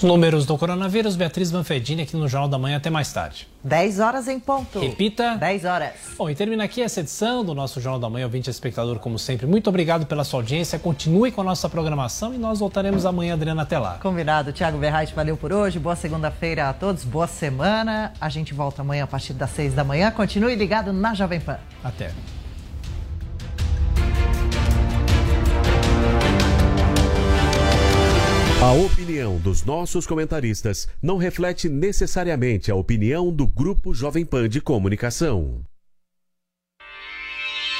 Os números do coronavírus, Beatriz Manfredini aqui no Jornal da Manhã. Até mais tarde. 10 horas em ponto. Repita. 10 horas. Bom, e termina aqui essa edição do nosso Jornal da Manhã. Ouvinte e espectador, como sempre, muito obrigado pela sua audiência. Continue com a nossa programação e nós voltaremos amanhã, Adriana, até lá. Combinado. Tiago Verratti, valeu por hoje. Boa segunda-feira a todos. Boa semana. A gente volta amanhã a partir das 6 da manhã. Continue ligado na Jovem Pan. Até. A opinião dos nossos comentaristas não reflete necessariamente a opinião do Grupo Jovem Pan de Comunicação.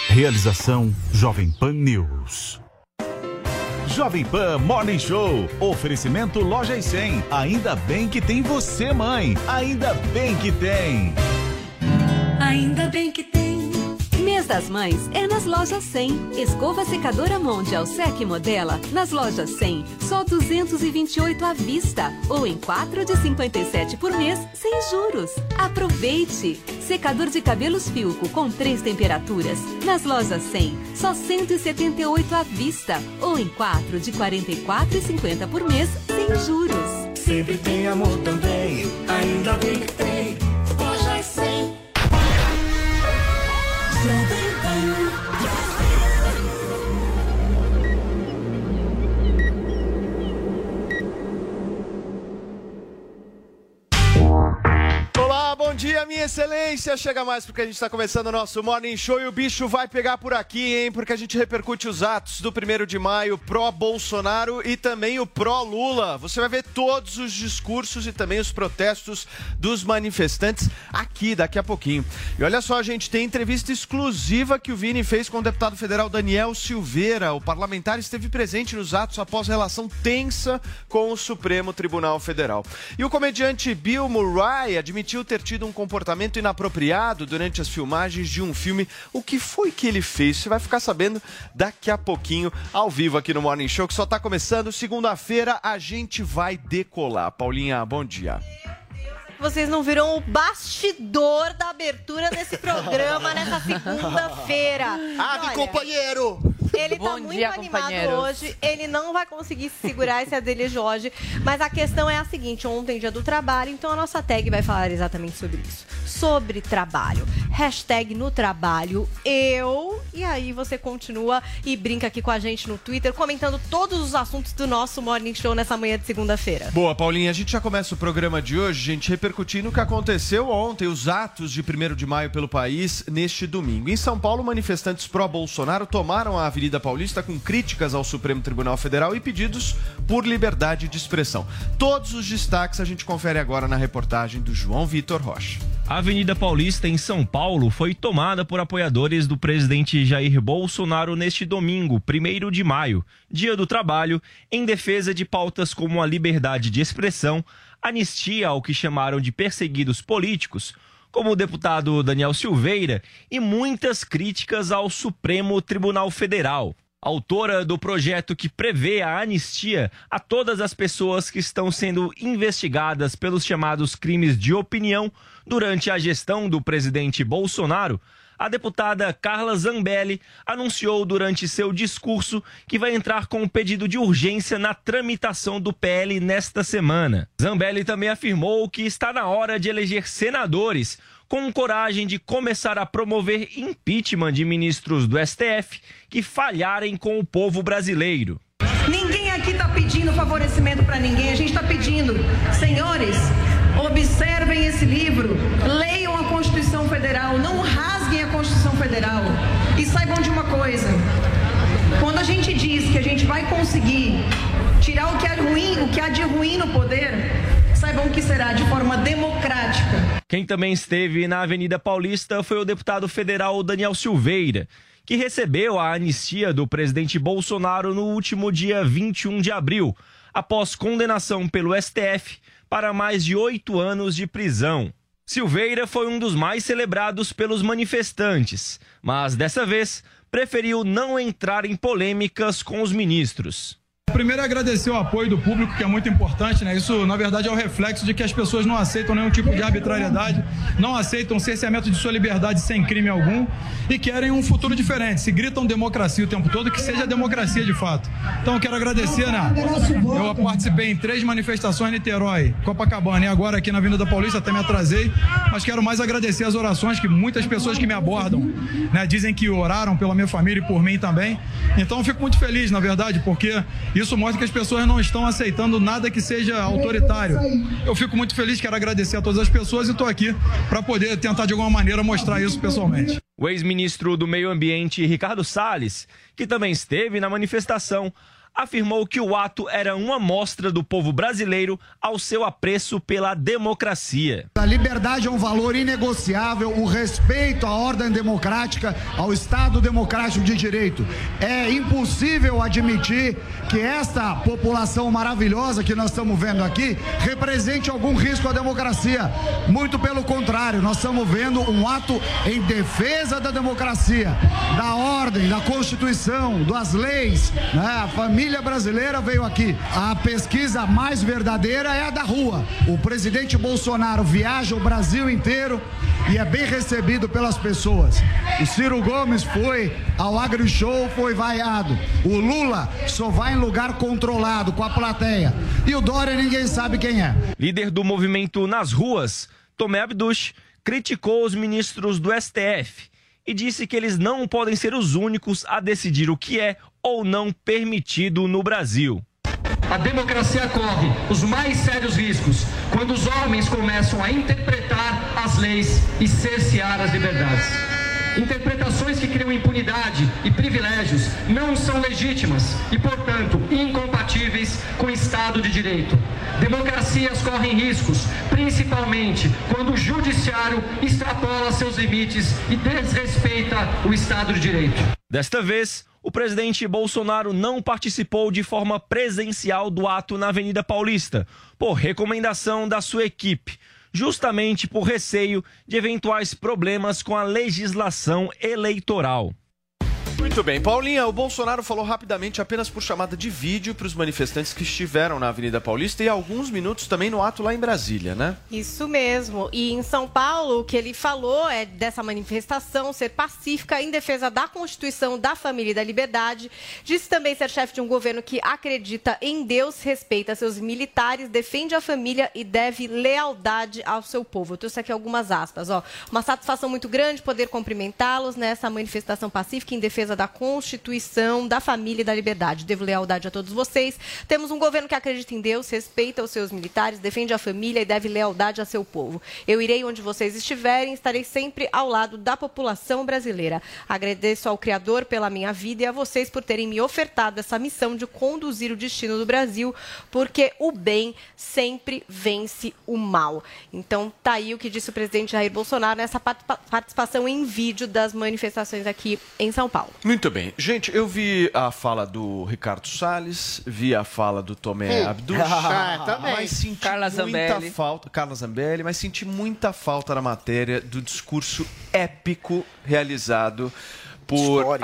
Realização Jovem Pan News. Jovem Pan Morning Show. Oferecimento Loja e 100. Ainda bem que tem você, mãe. Ainda bem que tem. Ainda bem que das Mães é nas lojas 100. Escova secadora Mondial Sec Modela nas lojas 100, só 228 à vista ou em 4 de 57 por mês sem juros. Aproveite! Secador de cabelos Filco com três temperaturas nas lojas 100, só 178 à vista ou em 4 de 44 e 50 por mês sem juros. Sempre tem amor também, ainda bem que tem. Bom dia, minha excelência. Chega mais porque a gente está começando o nosso Morning Show e o bicho vai pegar por aqui, hein? Porque a gente repercute os atos do primeiro de maio pró-Bolsonaro e também o pró-Lula. Você vai ver todos os discursos e também os protestos dos manifestantes aqui daqui a pouquinho. E olha só, a gente tem entrevista exclusiva que o Vini fez com o deputado federal Daniel Silveira. O parlamentar esteve presente nos atos após relação tensa com o Supremo Tribunal Federal. E o comediante Bill Murray admitiu ter tido um comportamento inapropriado durante as filmagens de um filme. O que foi que ele fez? Você vai ficar sabendo daqui a pouquinho, ao vivo aqui no Morning Show, que só está começando. Segunda-feira a gente vai decolar. Paulinha, bom dia. Vocês não viram o bastidor da abertura desse programa nessa segunda-feira. Ave, Olha, companheiro! Ele tá Bom muito dia, animado hoje. Ele não vai conseguir se segurar esse dele de hoje. Mas a questão é a seguinte: ontem, dia do trabalho, então a nossa tag vai falar exatamente sobre isso. Sobre trabalho. Hashtag no trabalho, eu. E aí você continua e brinca aqui com a gente no Twitter, comentando todos os assuntos do nosso Morning Show nessa manhã de segunda-feira. Boa, Paulinha, a gente já começa o programa de hoje, gente, repercutindo o que aconteceu ontem, os atos de 1 de maio pelo país neste domingo. Em São Paulo, manifestantes pró-Bolsonaro tomaram a Avenida Paulista com críticas ao Supremo Tribunal Federal e pedidos por liberdade de expressão. Todos os destaques a gente confere agora na reportagem do João Vitor Rocha. A Avenida Paulista, em São Paulo, foi tomada por apoiadores do presidente Jair Bolsonaro neste domingo, 1 de maio, dia do trabalho, em defesa de pautas como a liberdade de expressão, anistia ao que chamaram de perseguidos políticos, como o deputado Daniel Silveira, e muitas críticas ao Supremo Tribunal Federal. Autora do projeto que prevê a anistia a todas as pessoas que estão sendo investigadas pelos chamados crimes de opinião durante a gestão do presidente Bolsonaro, a deputada Carla Zambelli anunciou durante seu discurso que vai entrar com um pedido de urgência na tramitação do PL nesta semana. Zambelli também afirmou que está na hora de eleger senadores com coragem de começar a promover impeachment de ministros do STF que falharem com o povo brasileiro. Ninguém aqui está pedindo favorecimento para ninguém, a gente está pedindo, senhores, observem esse livro, leiam a Constituição Federal, não rasguem Constituição Federal e saibam de uma coisa: quando a gente diz que a gente vai conseguir tirar o que é ruim, o que há de ruim no poder, saibam que será de forma democrática. Quem também esteve na Avenida Paulista foi o deputado federal Daniel Silveira, que recebeu a anistia do presidente Bolsonaro no último dia 21 de abril, após condenação pelo STF para mais de oito anos de prisão. Silveira foi um dos mais celebrados pelos manifestantes, mas dessa vez preferiu não entrar em polêmicas com os ministros. Primeiro agradecer o apoio do público, que é muito importante, né? Isso, na verdade, é o reflexo de que as pessoas não aceitam nenhum tipo de arbitrariedade, não aceitam cerceamento de sua liberdade sem crime algum e querem um futuro diferente. Se gritam democracia o tempo todo, que seja democracia de fato. Então, quero agradecer, né? Eu participei em três manifestações em Niterói, Copacabana e agora aqui na Avenida Paulista, até me atrasei, mas quero mais agradecer as orações que muitas pessoas que me abordam, né, dizem que oraram pela minha família e por mim também. Então, fico muito feliz, na verdade, porque isso mostra que as pessoas não estão aceitando nada que seja autoritário. Eu fico muito feliz, quero agradecer a todas as pessoas e estou aqui para poder tentar de alguma maneira mostrar isso pessoalmente. O ex-ministro do Meio Ambiente, Ricardo Salles, que também esteve na manifestação, afirmou que o ato era uma mostra do povo brasileiro ao seu apreço pela democracia. A liberdade é um valor inegociável, o respeito à ordem democrática, ao Estado democrático de direito. É impossível admitir que esta população maravilhosa que nós estamos vendo aqui represente algum risco à democracia. Muito pelo contrário, nós estamos vendo um ato em defesa da democracia, da ordem, da Constituição, das leis, né? a família família brasileira veio aqui. A pesquisa mais verdadeira é a da rua. O presidente Bolsonaro viaja o Brasil inteiro e é bem recebido pelas pessoas. O Ciro Gomes foi ao AgriShow, foi vaiado. O Lula só vai em lugar controlado com a plateia. E o Dória ninguém sabe quem é. Líder do movimento Nas Ruas, Tomé Abduch, criticou os ministros do STF e disse que eles não podem ser os únicos a decidir o que é ou não permitido no Brasil. A democracia corre os mais sérios riscos quando os homens começam a interpretar as leis e cercear as liberdades. Interpretações que criam impunidade e privilégios não são legítimas e, portanto, incompatíveis com o Estado de Direito. Democracias correm riscos, principalmente quando o Judiciário extrapola seus limites e desrespeita o Estado de Direito. Desta vez, o presidente Bolsonaro não participou de forma presencial do ato na Avenida Paulista, por recomendação da sua equipe, justamente por receio de eventuais problemas com a legislação eleitoral. Muito bem, Paulinha, o Bolsonaro falou rapidamente apenas por chamada de vídeo para os manifestantes que estiveram na Avenida Paulista e alguns minutos também no ato lá em Brasília, né? Isso mesmo. E em São Paulo, o que ele falou é dessa manifestação ser pacífica em defesa da Constituição, da família e da liberdade. Disse também ser chefe de um governo que acredita em Deus, respeita seus militares, defende a família e deve lealdade ao seu povo. Eu trouxe aqui algumas aspas. Ó. Uma satisfação muito grande poder cumprimentá-los nessa manifestação pacífica em defesa defesa da Constituição, da família e da liberdade. Devo lealdade a todos vocês. Temos um governo que acredita em Deus, respeita os seus militares, defende a família e deve lealdade a seu povo. Eu irei onde vocês estiverem, estarei sempre ao lado da população brasileira. Agradeço ao Criador pela minha vida e a vocês por terem me ofertado essa missão de conduzir o destino do Brasil, porque o bem sempre vence o mal. Então, tá aí o que disse o presidente Jair Bolsonaro nessa participação em vídeo das manifestações aqui em São Paulo. Muito bem. Gente, eu vi a fala do Ricardo Salles, vi a fala do Tomé hum. Abduch. Ah, também. Mas senti Carla muita Zambelli. falta. Carla Zambelli, mas senti muita falta na matéria do discurso épico realizado por uh,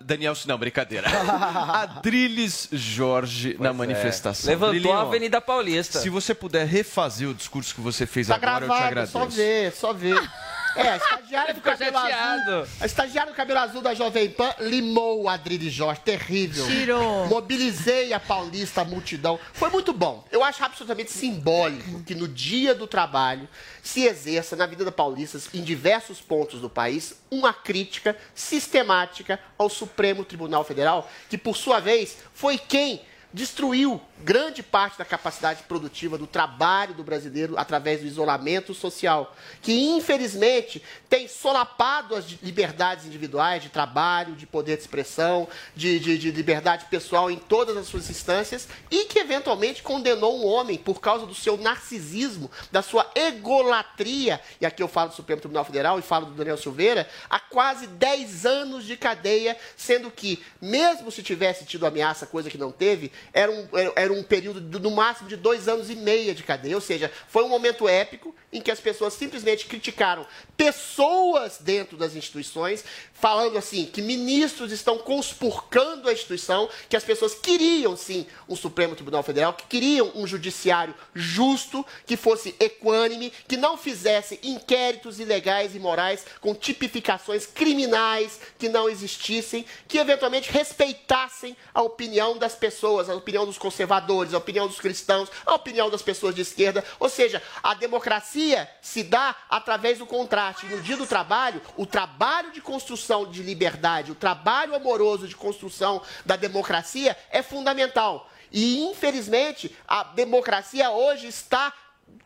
Daniel, não, brincadeira. Adriles Jorge na manifestação. É. Levantou Adrilinho, a Avenida Paulista. Se você puder refazer o discurso que você fez Tá agora, gravado, eu te agradeço. só ver, só ver. É, a estagiária do cabelo chateado. azul. A estagiária do cabelo azul da Jovem Pan limou o Adriles Jorge. Terrível. Tirou. Mobilizei a Paulista, a multidão. Foi muito bom. Eu acho absolutamente simbólico que no dia do trabalho se exerça na vida da Paulista, em diversos pontos do país, uma crítica sistemática ao Supremo Tribunal Federal, que por sua vez foi quem destruiu grande parte da capacidade produtiva do trabalho do brasileiro através do isolamento social, que infelizmente tem solapado as liberdades individuais de trabalho, de poder de expressão, de, de, de liberdade pessoal em todas as suas instâncias e que eventualmente condenou um homem por causa do seu narcisismo, da sua egolatria, e aqui eu falo do Supremo Tribunal Federal e falo do Daniel Silveira, a quase 10 anos de cadeia, sendo que, mesmo se tivesse tido ameaça, coisa que não teve, era um, era era um período de, no máximo de dois anos e meio de cadeia. Ou seja, foi um momento épico em que as pessoas simplesmente criticaram pessoas dentro das instituições, falando assim que ministros estão conspurcando a instituição, que as pessoas queriam sim um Supremo Tribunal Federal, que queriam um judiciário justo, que fosse equânime, que não fizesse inquéritos ilegais e morais com tipificações criminais que não existissem, que eventualmente respeitassem a opinião das pessoas, a opinião dos conservadores, a opinião dos cristãos, a opinião das pessoas de esquerda, ou seja, a democracia se dá através do contraste. No dia do trabalho, o trabalho de construção de liberdade, o trabalho amoroso de construção da democracia é fundamental. E, infelizmente, a democracia hoje está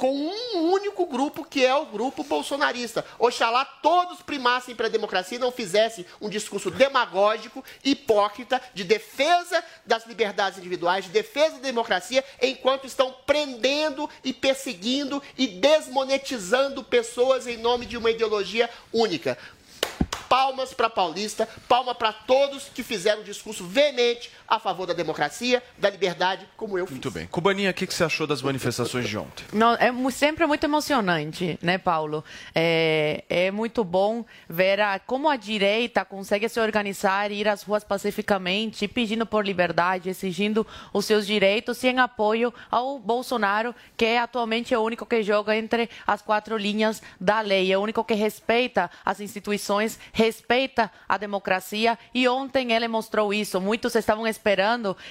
com um único grupo, que é o grupo bolsonarista. Oxalá todos primassem para a democracia e não fizessem um discurso demagógico, hipócrita, de defesa das liberdades individuais, de defesa da democracia, enquanto estão prendendo e perseguindo e desmonetizando pessoas em nome de uma ideologia única. Palmas para Paulista, palma para todos que fizeram um discurso veemente a favor da democracia, da liberdade, como eu fiz. Muito bem. Cubaninha, o que, que você achou das manifestações de ontem? Não, é sempre muito emocionante, né, Paulo? É, é muito bom ver a- como a direita consegue se organizar e ir às ruas pacificamente, pedindo por liberdade, exigindo os seus direitos e em apoio ao Bolsonaro, que é atualmente o único que joga entre as quatro linhas da lei, é o único que respeita as instituições, respeita a democracia e ontem ele mostrou isso. Muitos estavam esperando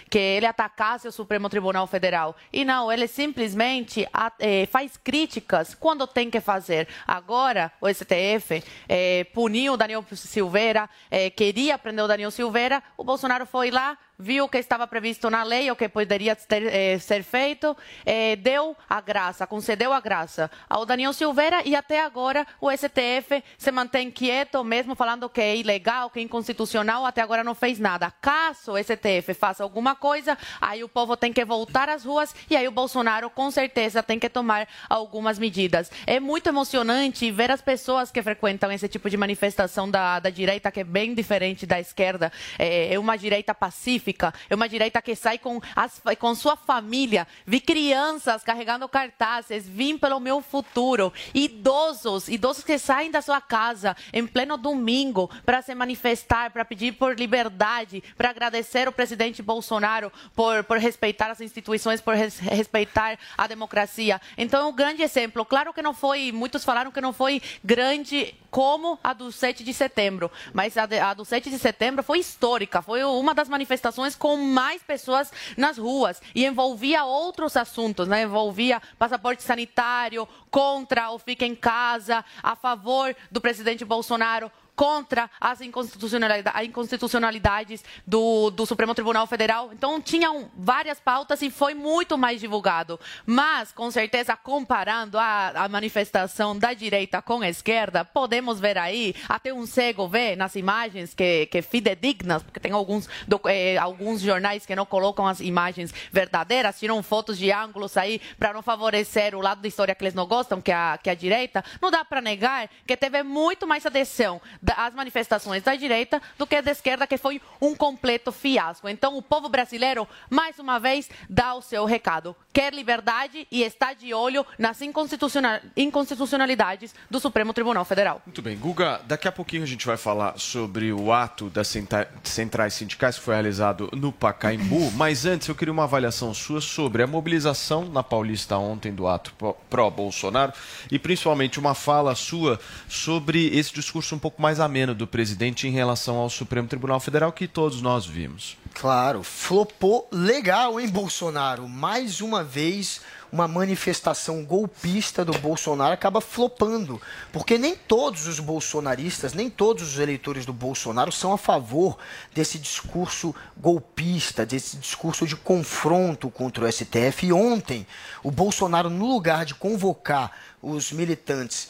que ele atacasse o Supremo Tribunal Federal. E não, ele simplesmente eh, faz críticas quando tem que fazer. Agora, o STF eh, puniu o Daniel Silveira, eh, queria prender o Daniel Silveira, o Bolsonaro foi lá, viu o que estava previsto na lei, o que poderia ter, eh, ser feito, eh, deu a graça, concedeu a graça ao Daniel Silveira e até agora o STF se mantém quieto, mesmo falando que é ilegal, que é inconstitucional, até agora não fez nada. Caso o STF faça alguma coisa, aí o povo tem que voltar às ruas e aí o Bolsonaro com certeza tem que tomar algumas medidas. É muito emocionante ver as pessoas que frequentam esse tipo de manifestação da, da direita, que é bem diferente da esquerda. É, é uma direita pacífica, é uma direita que sai com, as, com sua família. Vi crianças carregando cartazes, vim pelo meu futuro. Idosos, idosos que saem da sua casa em pleno domingo para se manifestar, para pedir por liberdade, para agradecer o presidente Bolsonaro por, por respeitar as instituições, por res- respeitar a democracia. Então, é um grande exemplo. Claro que não foi, muitos falaram que não foi grande como a do 7 de setembro, mas a, de- a do 7 de setembro foi histórica, foi uma das manifestações com mais pessoas nas ruas e envolvia outros assuntos, né? envolvia passaporte sanitário, contra o fica em casa, a favor do presidente Bolsonaro, contra as inconstitucionalida- as inconstitucionalidades do, do Supremo Tribunal Federal. Então, tinham várias pautas e foi muito mais divulgado. Mas, com certeza, comparando a, a manifestação da direita com a esquerda, podemos ver aí, até um cego vê nas imagens que, que fidedignas, porque tem alguns, doc- eh, alguns jornais que não colocam as imagens verdadeiras, tiram fotos de ângulos aí para não favorecer o lado da história que eles não gostam, que é a, que é a direita. Não dá para negar que teve muito mais adesão das manifestações da direita do que da esquerda, que foi um completo fiasco. Então, o povo brasileiro, mais uma vez, dá o seu recado. Quer liberdade e está de olho nas inconstitucional- inconstitucionalidades do Supremo Tribunal Federal. Muito bem, Guga, daqui a pouquinho a gente vai falar sobre o ato das centrais sindicais que foi realizado no Pacaembu, mas antes eu queria uma avaliação sua sobre a mobilização na Paulista ontem do ato pró- pró-Bolsonaro e principalmente uma fala sua sobre esse discurso um pouco mais ameno do presidente em relação ao Supremo Tribunal Federal que todos nós vimos. Claro, flopou legal, hein, Bolsonaro? Mais uma vez, uma manifestação golpista do Bolsonaro acaba flopando. Porque nem todos os bolsonaristas, nem todos os eleitores do Bolsonaro são a favor desse discurso golpista, desse discurso de confronto contra o STF. E ontem, o Bolsonaro, no lugar de convocar os militantes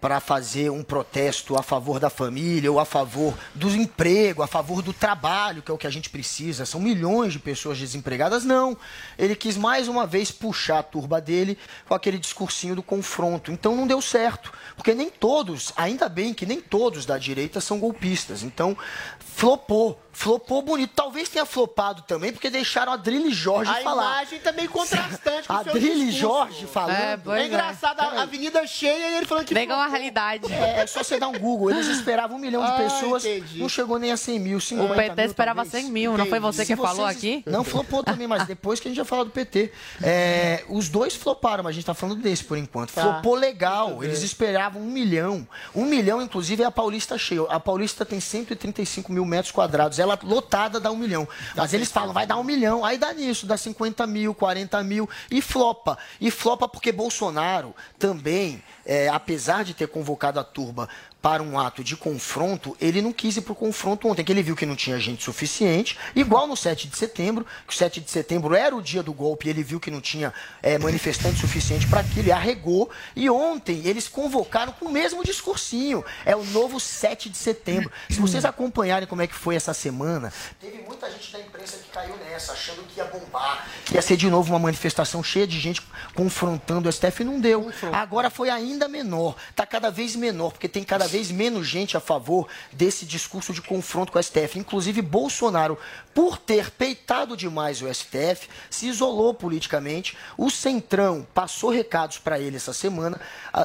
para fazer um protesto a favor da família ou a favor do emprego, a favor do trabalho, que é o que a gente precisa. São milhões de pessoas desempregadas. Não. Ele quis mais uma vez puxar a turba dele com aquele discursinho do confronto. Então não deu certo. Porque nem todos, ainda bem que nem todos da direita são golpistas. Então flopou. Flopou bonito. Talvez tenha flopado também, porque deixaram a Drilly Jorge A falar. imagem também contrastante com A o seu Drilly. Jorge falando. É, É é. engraçado, a avenida cheia e ele falando que... Negam a realidade. É, é só você dar um Google. Eles esperavam um milhão de Ah, pessoas, entendi. não chegou nem a 100 mil, 50 O PT mil, esperava talvez. 100 mil, não foi você que falou aqui? Não, flopou também, mas depois que a gente já falou do PT. É, os dois floparam, mas a gente tá falando desse por enquanto. Tá. Flopou legal, eles esperavam um milhão. Um milhão, inclusive, é a Paulista cheia. A Paulista tem 135 mil metros quadrados. Ela lotada dá um milhão. Mas eles falam, vai dar um milhão. Aí dá nisso, dá 50 mil, 40 mil e flopa. E flopa porque Bolsonaro também, é, apesar de ter convocado a turba para um ato de confronto, ele não quis ir para o confronto ontem, que ele viu que não tinha gente suficiente, igual no 7 de setembro, que o 7 de setembro era o dia do golpe, e ele viu que não tinha é, manifestante suficiente para aquilo, e arregou, e ontem eles convocaram com o mesmo discursinho, é o novo 7 de setembro. Se vocês acompanharem como é que foi essa semana, teve muita gente da imprensa que caiu nessa, achando que ia bombar, que ia ser de novo uma manifestação cheia de gente confrontando o STF, e não deu. Agora foi ainda menor, está cada vez menor, porque tem cada vez menos gente a favor desse discurso de confronto com o STF. Inclusive, Bolsonaro, por ter peitado demais o STF, se isolou politicamente. O Centrão passou recados para ele essa semana.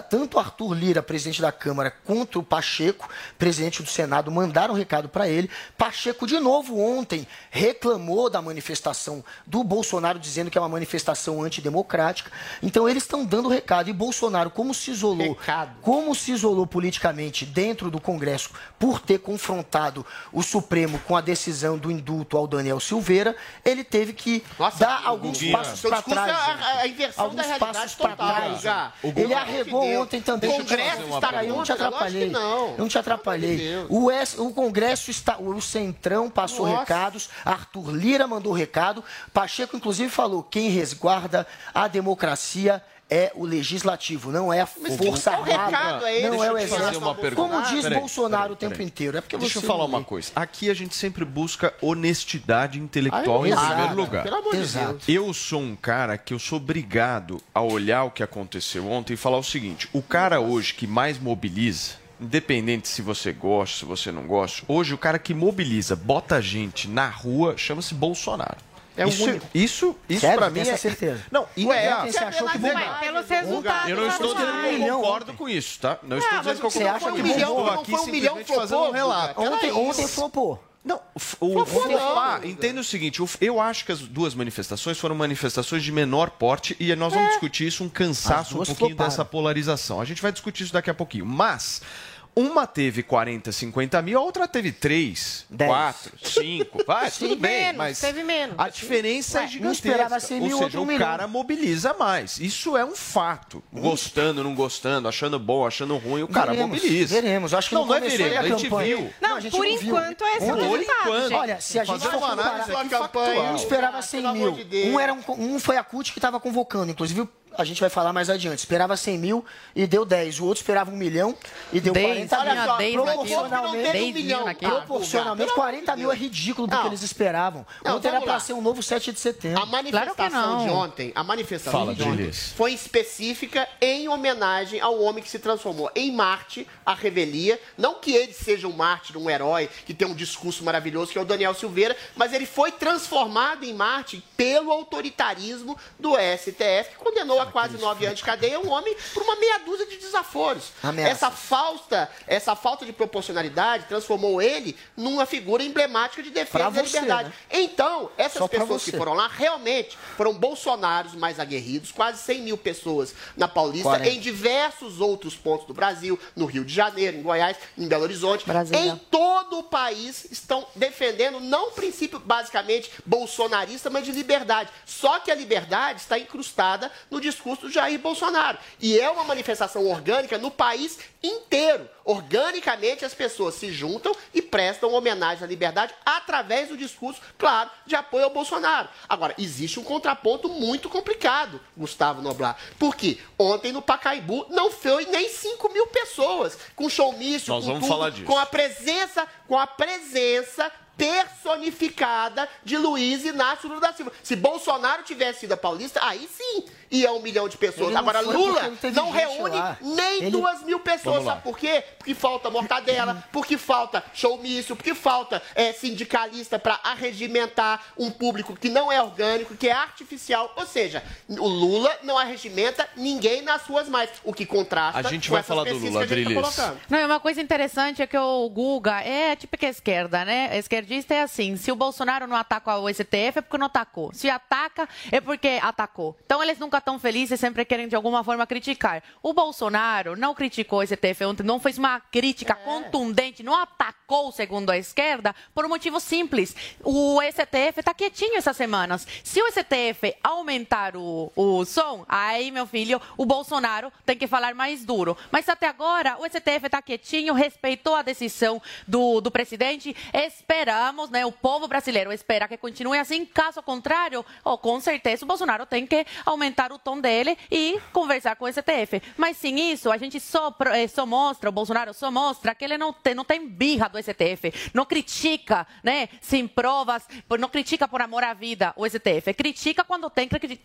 Tanto Arthur Lira, presidente da Câmara, quanto o Pacheco, presidente do Senado, mandaram recado para ele. Pacheco, de novo, ontem, reclamou da manifestação do Bolsonaro, dizendo que é uma manifestação antidemocrática. Então, eles estão dando recado. E Bolsonaro, como se isolou, como se isolou politicamente dentro do Congresso por ter confrontado o Supremo com a decisão do indulto ao Daniel Silveira, ele teve que dar alguns passos para discurso trás. é a- a inversão alguns da realidade passos para total, trás. O Ele arregou ontem também. Deixa eu te Deixa eu não te atrapalhei. não. Eu não te atrapalhei. O, S- o Congresso está. O Centrão passou Nossa. recados. Arthur Lira mandou recado. Pacheco, inclusive, falou: quem resguarda a democracia. É o legislativo, não é a força armada, recado é não é o eu te fazer exército. uma pergunta. Como diz Peraí, Bolsonaro peraí, o tempo peraí. inteiro. É porque Deixa eu falar não uma coisa. Aqui a gente sempre busca honestidade intelectual Ah, em exato. primeiro lugar. Pelo amor de Exato. Deus. Eu sou um cara que eu sou obrigado a olhar o que aconteceu ontem e falar o seguinte: o cara hoje que mais mobiliza, independente se você gosta, se você não gosta, hoje o cara que mobiliza, bota a gente na rua, chama-se Bolsonaro. É o isso, único. isso, isso Sério? pra mim essa é certeza? Não, Ué, inegável. ontem você achou que bombava. pelos resultados Eu não estou dizendo que eu milhão concordo com isso, tá? Não estou Ah, dizendo mas que eu você concordo acha com que? Estou Não aqui foi um milhão, um flopou? Ontem- ontem flopou. Não, o, flopar, entenda o seguinte, eu acho que as duas manifestações foram manifestações de menor porte e nós vamos discutir isso, um cansaço um pouquinho floparam. dessa polarização. A gente vai discutir isso daqui a pouquinho. Mas uma teve 40, 50 mil, a outra teve 3, 4, 5. Vai, Sim, tudo bem, menos, mas teve menos. a diferença Ué, é um gigantesca. esperava 100 mil, Ou seja, outro um o milhão. cara mobiliza mais. Isso é um fato. Gostando, não gostando, achando bom, achando ruim, o cara Veremos, mobiliza. Veremos. Acho que não, não não é veremos, a a gente campanha. viu. Não, a gente por não viu. enquanto é esse o resultado. Olha, se a gente for uma comparar, análise aqui um esperava 100 Pelo mil. de. Um, era um, um foi a CUT que estava convocando. Inclusive, a gente vai falar mais adiante. Esperava 100 mil e deu 10. O outro esperava um milhão e deu Dez, 40 mil. olha só, naquilo. proporcionalmente, Dez milhão naquilo. proporcionalmente 40 mil é ridículo do que eles esperavam. Não, Ontem era para ser um novo 7 de setembro. A manifestação de ontem, a manifestação Fala, de ontem foi específica em homenagem ao homem que se transformou em Marte, a revelia. Não que ele seja um Marte, um herói, que tem um discurso maravilhoso, que é o Daniel Silveira, mas ele foi transformado em Marte pelo autoritarismo do STF, que condenou a quase nove anos de cadeia um homem por uma meia dúzia de desaforos. Ameaças. Essa falta, essa falta de proporcionalidade transformou ele numa figura emblemática de defesa da liberdade. né? Então, essas Só pessoas que foram lá realmente foram bolsonaros mais aguerridos, quase 100 mil pessoas na Paulista, 40. em diversos outros pontos do Brasil, no Rio de Janeiro, em Goiás, em Belo Horizonte. Brasília. Em todo o país estão defendendo não um princípio basicamente bolsonarista, mas de liberdade. Só que a liberdade está incrustada no discurso do Jair Bolsonaro. E é uma manifestação orgânica no país inteiro. Organicamente as pessoas se juntam e prestam homenagem à liberdade através do discurso, claro, de apoio ao Bolsonaro. Agora, existe um contraponto muito complicado, Gustavo Noblar. Porque ontem no Pacaembu não foi nem 5 mil pessoas, com showmício, Nós com vamos tudo, falar disso. com a presença, com a presença personificada de Luiz Inácio Lula da Silva. Se Bolsonaro tivesse sido a paulista, aí sim ia um milhão de pessoas. Agora, Lula não reúne lá. nem Ele- duas mil pessoas. Sabe por quê? Porque falta mortadela, porque falta showmício, porque falta é, sindicalista para arregimentar um público que não é orgânico, que é artificial. Ou seja, o Lula não arregimenta ninguém nas suas mais. O que contrasta A gente com vai falar do Lula, que a gente tá. Não, e uma coisa interessante é que o Guga é típica esquerda, né? Esquerdista é assim: se o Bolsonaro não ataca o STF é porque não atacou. Se ataca é porque atacou. Então eles nunca estão felizes e sempre querem de alguma forma criticar. O Bolsonaro não criticou o STF ontem, não fez uma crítica contundente, não atacou, segundo a esquerda, por um motivo simples. O STF está quietinho essas semanas. Se o STF aumentar o, o som, aí, meu filho, o Bolsonaro tem que falar mais duro. Mas até agora, o STF está quietinho, respeitou a decisão do, do presidente. Esperamos, né, o povo brasileiro espera que continue assim. Caso contrário, oh, com certeza o Bolsonaro tem que aumentar o tom dele e conversar com o STF. Mas sem isso, a gente só, eh, só mostra, o Bolsonaro só mostra que ele não tem, não tem birra do STF, não critica, né, sem provas, não critica por amor à vida o STF, critica quando tem que-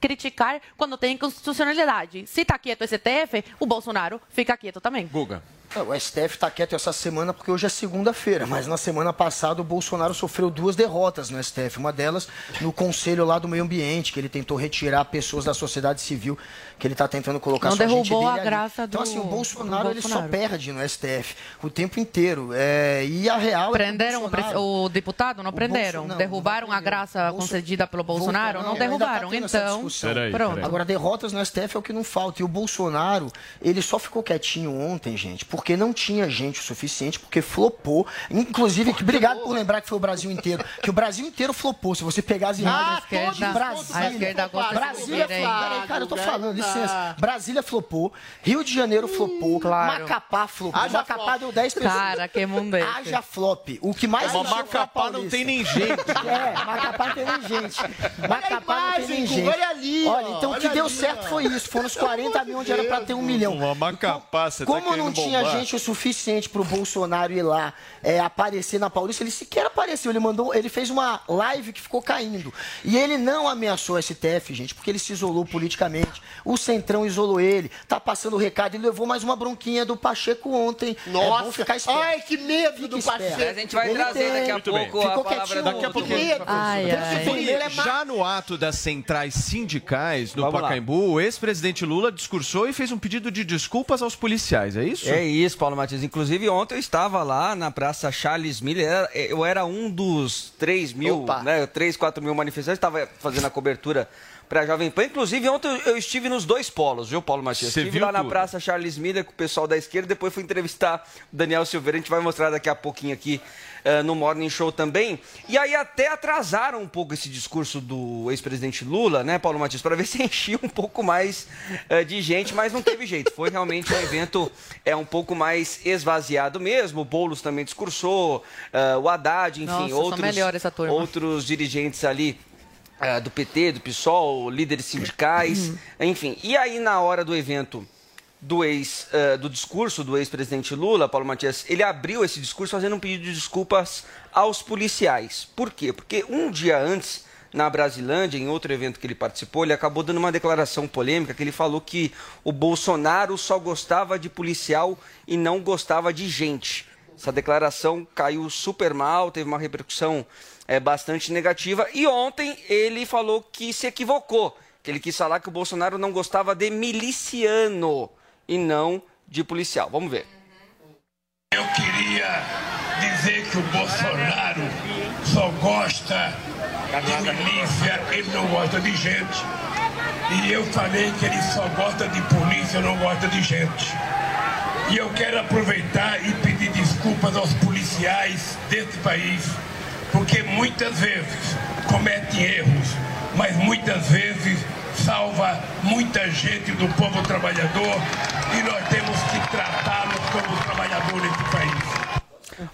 criticar, quando tem inconstitucionalidade. Se está quieto o STF, o Bolsonaro fica quieto também. Guga. É, O STF está quieto essa semana porque hoje é segunda-feira, mas na semana passada o Bolsonaro sofreu duas derrotas no STF. Uma delas no Conselho lá do Meio Ambiente, que ele tentou retirar pessoas da sociedade civil, que ele está tentando colocar Não sua gente derrubou dele a ali. graça Então, do- assim, o Bolsonaro, do ele só Bolsonaro. perde no STF o tempo inteiro. É, e a real Prenderam é que o, o Bolsonaro... deputado? Não prenderam. Bolso- não, derrubaram a graça concedida pelo Bolsonaro? Não, ainda tá derrubaram. essa Então, discussão. pronto. Agora, derrotas no STF é o que não falta. E o Bolsonaro, ele só ficou quietinho ontem, gente, porque não tinha gente o suficiente, porque flopou. Inclusive, que, obrigado por lembrar que foi o Brasil inteiro. Que o Brasil inteiro flopou. Se você pegar as imagens Ah, a esquerda- de Brasília. a esquerda Brasília, peraí, cara, eu tô falando, licença. Brasília flopou, Rio de Janeiro flopou, Claro. Macapá flopou. Haja Macapá flop. deu 10 pessoas. Cara, que mundo é? Haja flop. O que mais Mas a Macapá não tem nem gente. É, Macapá não tem nem gente. Macapá não tem nem gente. olha ali, Olha, então o que deu certo foi isso. Foram os 40 mil onde era pra ter um milhão. Uma Macapá, você tá Como não tinha bombar. Gente o suficiente pro Bolsonaro ir lá é, aparecer na Paulista, ele sequer apareceu. Ele mandou, ele fez uma live que ficou caindo. E ele não ameaçou o STF, gente, porque ele se isolou politicamente. O Centrão isolou ele, tá passando o recado. Ele levou mais uma bronquinha do Pacheco ontem. é Nossa, bom ficar esperto. ai, que medo do esperto. Pacheco. A gente vai Ele trazer daqui a Muito bem. pouco a Ficou palavra quietinho do Daqui a ontem. pouquinho. medo. Ai, ai. Ele é Já no ato das centrais sindicais no Vamos lá. Pacaembu, o ex-presidente Lula discursou e fez um pedido de desculpas aos policiais, é isso? É isso, Paulo Matias. Inclusive, ontem eu estava lá na Praça Charles Miller. Era- Eu era um dos 3 mil, Opa. né, 3, 4 mil manifestantes. Estava fazendo a cobertura para a Jovem Pan. Inclusive, ontem eu- estive nos dois polos, viu, Paulo Matias? Estive viu lá na tudo. Praça Charles Miller com o pessoal da esquerda. Depois fui entrevistar o Daniel Silveira. A gente vai mostrar daqui a pouquinho aqui eh, no Morning Show também. E aí até atrasaram um pouco esse discurso do ex-presidente Lula, né, Paulo Matias? Para ver se enchia um pouco mais eh, de gente, mas não teve jeito. Foi realmente um evento é um pouco mais esvaziado mesmo. O Boulos também discursou, eh, o Haddad, enfim, Nossa, outros, melhor essa turma. outros dirigentes ali eh, do PT, do PSOL, líderes sindicais, Uhum. enfim. E aí, na hora do evento do ex, eh, do discurso do ex-presidente Lula, Paulo Matias, ele abriu esse discurso fazendo um pedido de desculpas aos policiais. Por quê? Porque um dia antes, na Brasilândia, em outro evento que ele participou, ele acabou dando uma declaração polêmica que ele falou que o Bolsonaro só gostava de policial e não gostava de gente. Essa declaração caiu super mal, teve uma repercussão eh, bastante negativa. E ontem ele falou que se equivocou, que ele quis falar que o Bolsonaro não gostava de miliciano e não de policial. Vamos ver. Eu queria dizer que o Bolsonaro só gosta de milícia, ele não gosta de gente. E eu falei que ele só gosta de polícia, não gosta de gente. E eu quero aproveitar e pedir desculpas aos policiais desse país, porque muitas vezes cometem erros, mas muitas vezes salva muita gente do povo trabalhador e nós temos que tratá-los como trabalhadores desse país.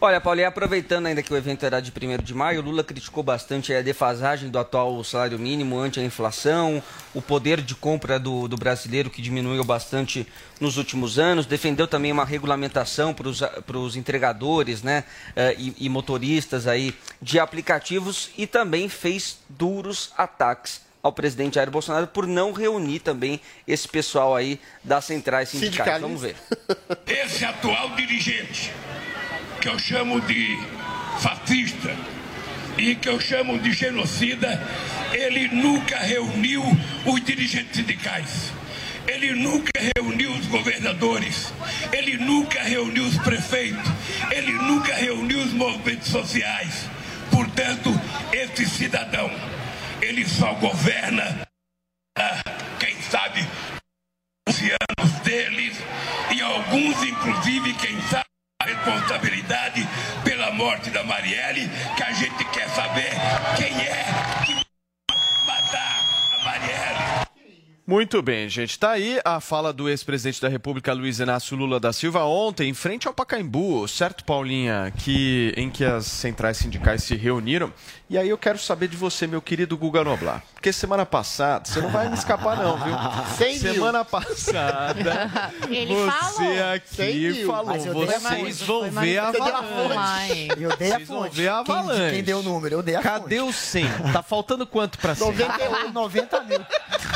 Olha, Paulo, e aproveitando ainda que o evento era de 1 de maio, Lula criticou bastante a defasagem do atual salário mínimo ante a inflação, o poder de compra do, do brasileiro que diminuiu bastante nos últimos anos, defendeu também uma regulamentação para os entregadores né, eh, e, e motoristas aí de aplicativos e também fez duros ataques ao presidente Jair Bolsonaro por não reunir também esse pessoal aí das centrais sindicais. Vamos ver. Esse atual dirigente, que eu chamo de fascista e que eu chamo de genocida, ele nunca reuniu os dirigentes sindicais. Ele nunca reuniu os governadores, ele nunca reuniu os prefeitos, ele nunca reuniu os movimentos sociais. Portanto, esse cidadão, ele só governa, ah, quem sabe, os anos deles e alguns, inclusive, quem sabe, responsabilidade pela morte da Marielle, que a gente quer saber quem é que matar a Marielle. Muito bem, gente. Tá aí a fala do ex-presidente da República, Luiz Inácio Lula da Silva, ontem, em frente ao Pacaembu, certo, Paulinha? Que, em que as centrais sindicais se reuniram. E aí eu quero saber de você, meu querido Guga Noblar. Porque semana passada, você não vai me escapar, não, viu? Mil. semana passada, Ele você falou. aqui mil. falou. Mas eu dei a Vocês fonte, vão ver a avalanche. Eu dei a Vocês vão fonte. ver a Quem- avalanche. Quem, deu o número? Eu dei a Cadê fonte. o 100? Tá faltando quanto pra 100? 91, 90 mil.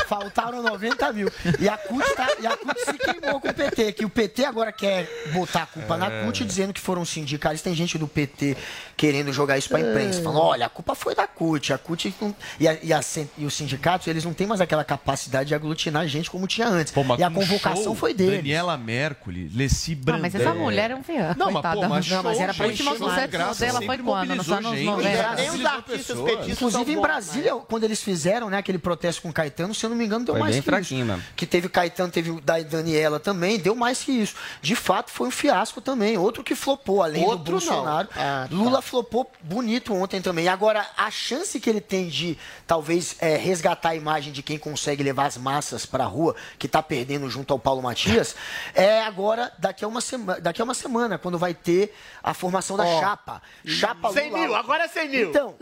Faltaram 90 mil. E a CUT, tá, e a CUT se queimou com o PT, que o PT agora quer botar a culpa na É. CUT, dizendo que foram sindicais. Tem gente do PT querendo jogar isso pra imprensa, falando, olha, a culpa foi da CUT. A CUT não- e, a- e a e os sindicatos, eles não têm mais aquela capacidade de aglutinar gente como tinha antes. e a convocação show, foi deles. Daniela Mercury, Leci Brandão. Ah, mas essa mulher é um fiel. Não, mas, pô, mas Não, mas era pra sucesso graça, dela foi quando? Nos anos gente. 90. Nem os artistas pessoas. petistas Inclusive em Brasília, quando eles fizeram né, aquele protesto com o Caetano, se eu não me engano, deu Foi mais bem que fraquinho isso. mesmo. Que teve Caetano, teve o da Daniela também, deu mais que isso. De fato, foi um fiasco também. Outro que flopou, além Outro do Bolsonaro. não. Ah, tá. Lula flopou bonito ontem também. Agora, a chance que ele tem de talvez é, resgatar a imagem de quem consegue levar as massas pra rua, que tá perdendo junto ao Paulo Matias, é agora, daqui a uma, sema daqui a uma semana, quando vai ter a formação da Ó. chapa. Chapa 100 Lula. mil, agora é 100 mil. Então,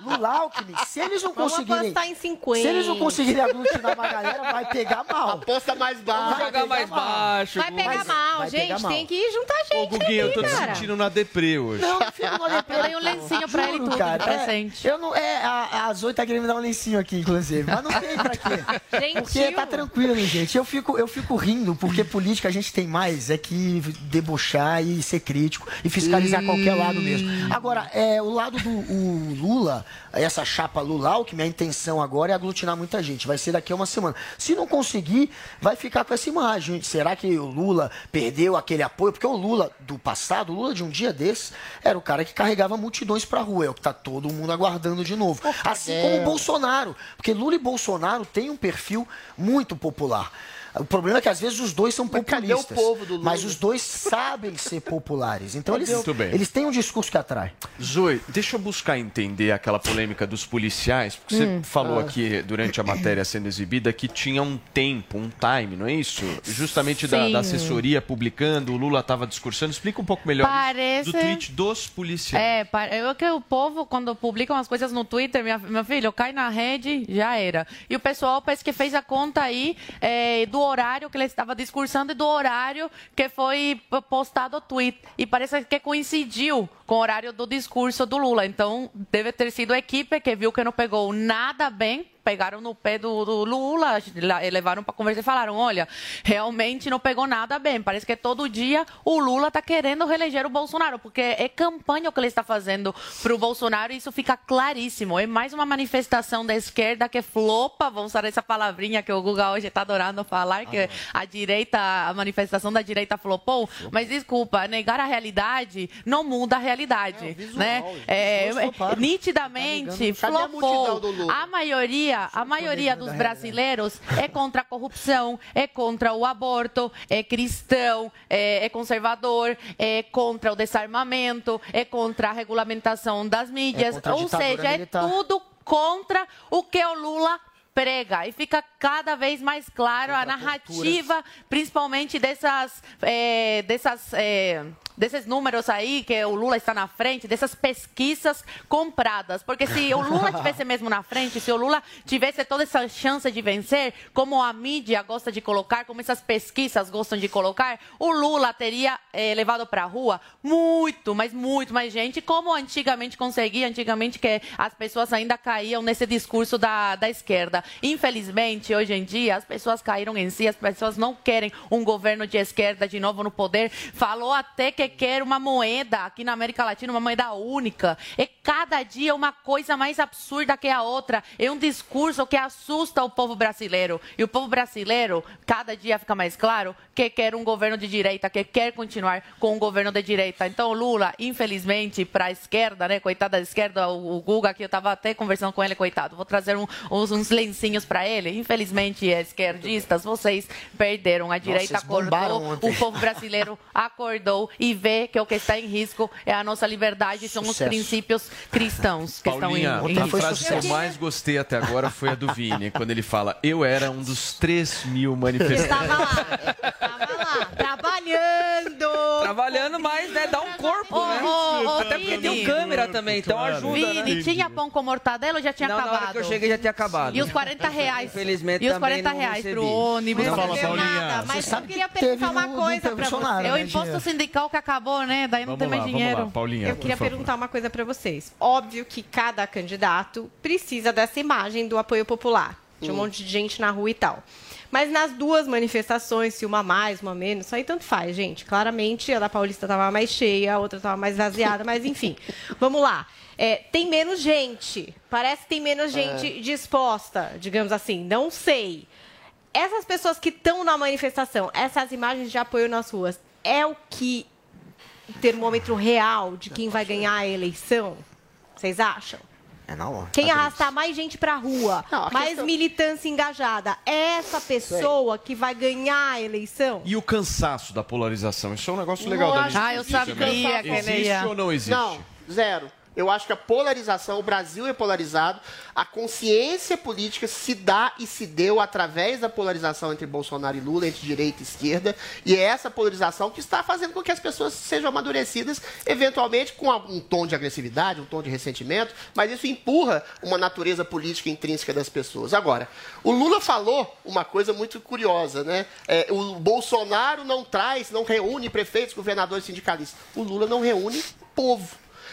Lula Alckmin, se eles não Vamos conseguirem. em 50. Se eles não conseguirem aglutinar uma galera, vai pegar mal. Aposta mais Vai baixo. jogar pegar mais baixo. Vai pegar Mas- mal, vai gente. pegar mal. Tem que juntar Ô, gente Guguinha, eu tô cara. sentindo na deprê hoje. Não, não fico no Eu dei um lencinho pra ele tudo, cara. presente. É, eu não, é, a, a Zoe tá querendo me dar um lencinho aqui, inclusive. Mas não tem pra quê. Gentil. Porque tá tranquilo, gente. Eu fico, eu fico rindo, porque política a gente tem mais é que debochar e ser crítico e fiscalizar qualquer lado mesmo. Agora, é, o lado do o Lula, essa chapa Lula Alckmin, a intenção agora é aglutinar muita gente. Vai ser daqui a uma semana. Se não conseguir, vai ficar com essa imagem. Será que o Lula perdeu aquele apoio? Porque o Lula do passado, o Lula de um dia desses, era o cara que carregava multidões pra rua. É o que tá todo mundo aguardando de novo. Assim como o Bolsonaro. Porque Lula e Bolsonaro têm um perfil muito popular. O problema é que às vezes os dois são populistas. povo do Lula? Mas os dois sabem ser populares. Então eles, Muito bem. eles têm um discurso que atrai. Zoe, deixa eu buscar entender aquela polêmica dos policiais, porque você Hum. falou Ah. aqui durante a matéria sendo exibida que tinha um tempo, um time, não é isso? Justamente da, da assessoria publicando, o Lula estava discursando. Explica um pouco melhor isso Parece- do tweet dos policiais. É, eu que o povo, quando publica umas coisas no Twitter, minha, meu filho, cai na rede, já era. E o pessoal parece que fez a conta aí é, do horário que ele estava discursando e do horário que foi postado o tweet. E parece que coincidiu com o horário do discurso do Lula. Então, deve ter sido a equipe que viu que não pegou nada bem pegaram no pé do, do Lula, lá- levaram para conversa e falaram: olha, realmente não pegou nada bem. Parece que todo dia o Lula está querendo reeleger o Bolsonaro, porque é campanha o que ele está fazendo para o Bolsonaro e isso fica claríssimo. É mais uma manifestação da esquerda que flopa, vou usar essa palavrinha que o Guga hoje está adorando falar, que a direita, a manifestação da direita flopou. Mas desculpa, negar a realidade não muda a realidade. né? É, nitidamente Cadê a multidão flopou. Lula? A maioria, a maioria dos brasileiros é contra a corrupção, é contra o aborto, é cristão, é, é conservador, é contra o desarmamento, é contra a regulamentação das mídias. a Ou seja, militar. é tudo contra o que o Lula prega e fica cada vez mais claro a narrativa, principalmente dessas, é, dessas é, desses números aí que o Lula está na frente, dessas pesquisas compradas. Porque se o Lula tivesse mesmo na frente, se o Lula tivesse toda essa chance de vencer, como a mídia gosta de colocar, como essas pesquisas gostam de colocar, o Lula teria eh, levado para a rua muito, mas muito mais gente, como antigamente conseguia, antigamente que as pessoas ainda caíam nesse discurso da, da esquerda. Infelizmente, hoje em dia, as pessoas caíram em si, as pessoas não querem um governo de esquerda de novo no poder. Falou até que quer uma moeda aqui na América Latina, uma moeda única. É cada dia uma coisa mais absurda que a outra. É um discurso que assusta o povo brasileiro. E o povo brasileiro, cada dia fica mais claro, que quer um governo de direita, que quer continuar com um governo de direita. Então, Lula, infelizmente, para a esquerda, né? Coitada da esquerda, o, Guga, que eu estava até conversando com ele, coitado. Vou trazer um, uns, uns lencinhos para ele. Infelizmente, esquerdistas, vocês perderam. A direita Nossa, acordou, o povo brasileiro acordou e vê que o que está em risco é a nossa liberdade, são os princípios cristãos que Paulinha, estão em, em a risco. frase que eu mais gostei até agora foi a do Vini, quando ele fala: Eu era um dos 3 mil manifestantes. Estava lá, estava lá, trabalhando. Trabalhando, mas né, dá um corpo, Ô, né? ô, ô, Até porque tem um câmera também, então ajuda, Vini, né? tinha pão com mortadela ou já tinha Não, na acabado? hora que eu cheguei já tinha acabado. E os 40 reais? Infelizmente E os também 40 não reais pro ônibus? Não fazer Paulinha. nada. Mas Você eu queria perguntar uma coisa pra você. É o imposto sindical que acabou, né? Daí não Vamos tem lá, mais vamos dinheiro. lá, Paulinha, Eu queria perguntar uma coisa para vocês. Óbvio que cada candidato precisa dessa imagem do apoio popular, de um Hum. monte de gente na rua e tal. Mas nas duas manifestações, se uma mais, uma menos, isso aí tanto faz, gente. Claramente a da Paulista estava mais cheia, a outra estava mais vaziada, mas enfim. Vamos lá. É, tem menos gente. Parece que tem menos gente disposta, digamos assim. Não sei. Essas pessoas que estão na manifestação, essas imagens de apoio nas ruas, é o que o termômetro real de quem vai ganhar a eleição? Vocês acham? É na hora. Quem arrastar mais gente pra rua, a mais questão- militância engajada, é essa pessoa que vai ganhar a eleição? E o cansaço da polarização? Isso é um negócio legal da gente Ah, eu sabia que ele Existe ou não existe? Não, zero. Eu acho que a polarização, o Brasil é polarizado, a consciência política se dá e se deu através da polarização entre Bolsonaro e Lula, entre direita e esquerda, e é essa polarização que está fazendo com que as pessoas sejam amadurecidas, eventualmente com algum tom de agressividade, um tom de ressentimento, mas isso empurra uma natureza política intrínseca das pessoas. Agora, o Lula falou uma coisa muito curiosa, né? É, o Bolsonaro não traz, não reúne prefeitos, governadores, sindicalistas. O Lula não reúne povo.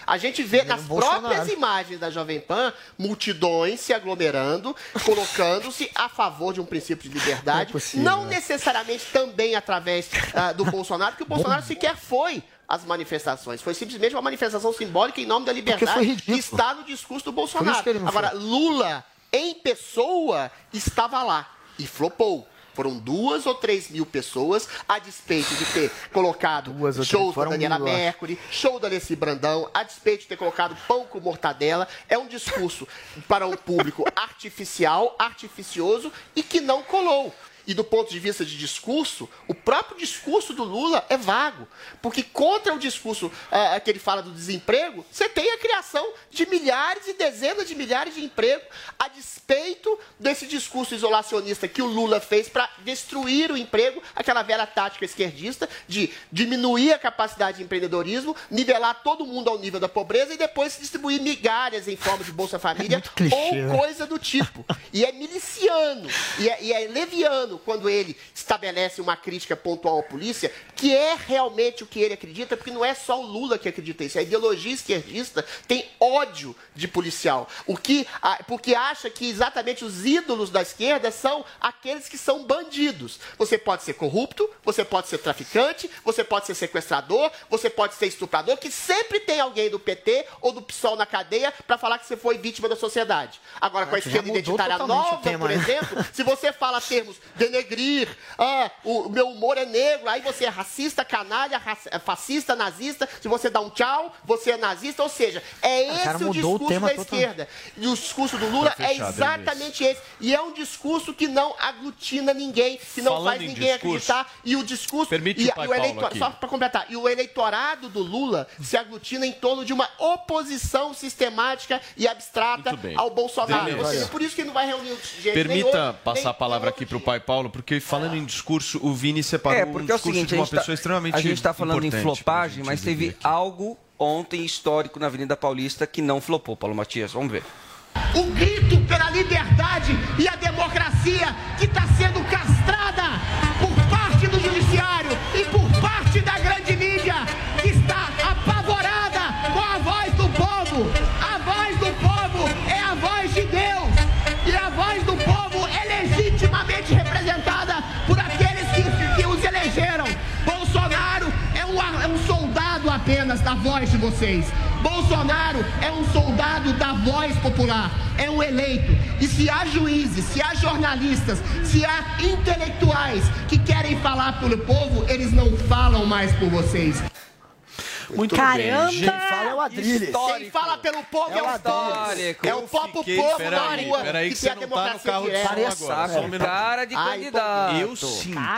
A gente vê nas próprias imagens da Jovem Pan multidões se aglomerando, colocando-se a favor de um princípio de liberdade, possível, não né? necessariamente também através ah, do Bolsonaro, porque o Bolsonaro sequer foi às manifestações. Foi simplesmente uma manifestação simbólica em nome da liberdade que está no discurso do Bolsonaro. não Agora. Lula, em pessoa, estava lá e flopou. Foram duas ou três mil pessoas, a despeito de ter colocado Duas shows da Daniela mil. Mercury, show da Alessi Brandão, a despeito de ter colocado pão com mortadela. É um discurso para um público artificial, artificioso e que não colou. E do ponto de vista de discurso, o próprio discurso do Lula é vago. Porque contra o discurso ah, que ele fala do desemprego, você tem a criação de milhares e dezenas de milhares de empregos, a despeito desse discurso isolacionista que o Lula fez para destruir o emprego, aquela velha tática esquerdista de diminuir a capacidade de empreendedorismo, nivelar todo mundo ao nível da pobreza e depois distribuir migalhas em forma de Bolsa Família clichê, ou né? coisa do tipo. E é miliciano, e é, e é leviano quando ele estabelece uma crítica pontual à polícia, que é realmente o que ele acredita, porque não é só o Lula que acredita isso. A ideologia esquerdista tem ódio de policial. O que, porque acha que exatamente os ídolos da esquerda são aqueles que são bandidos. Você pode ser corrupto, você pode ser traficante, você pode ser sequestrador, você pode ser estuprador, que sempre tem alguém do PT ou do PSOL na cadeia para falar que você foi vítima da sociedade. Agora, com a esquerda identitária nova, por né? exemplo, se você fala termos de denegrir. Ah, o meu humor é negro. Aí você é racista, canalha, raci- é fascista, nazista. Se você dá um tchau, você é nazista. Ou seja, é Ah, esse o o discurso tema da total. esquerda. E o discurso do Lula Tá é fechado, exatamente esse. E é um discurso que não aglutina ninguém, que não Falando faz ninguém discurso, acreditar. E o discurso. permite e, o pai e o Paulo eleitor- aqui. Só para completar. E o eleitorado do Lula se aglutina em torno de uma oposição sistemática e abstrata ao Bolsonaro. Seja, por isso que não vai reunir gente nem Permita passar nem- a palavra aqui para o pai Paulo, porque falando em discurso, o Vini separou É, um porque é o discurso seguinte, de uma gente, tá, pessoa extremamente a gente está falando em flopagem, mas teve algo ontem histórico na Avenida Paulista que não flopou, Paulo Matias. Vamos ver. o grito pela liberdade e a democracia que está sendo castrada por parte do judiciário e por apenas da voz de vocês. Bolsonaro é um soldado da voz popular, é um eleito. E se há juízes, se há jornalistas, se há intelectuais que querem falar pelo povo, eles não falam mais por vocês. Muito Caramba! bem. Quem fala é o Adriles. Quem fala pelo povo é, É o o Adriles. povo. É o próprio Fiquei- povo peraí, na rua peraí, que que tem a tá democracia carro de direta. Parece- agora. Tá Só um minuto. cara de Ai, candidato. Eu Tá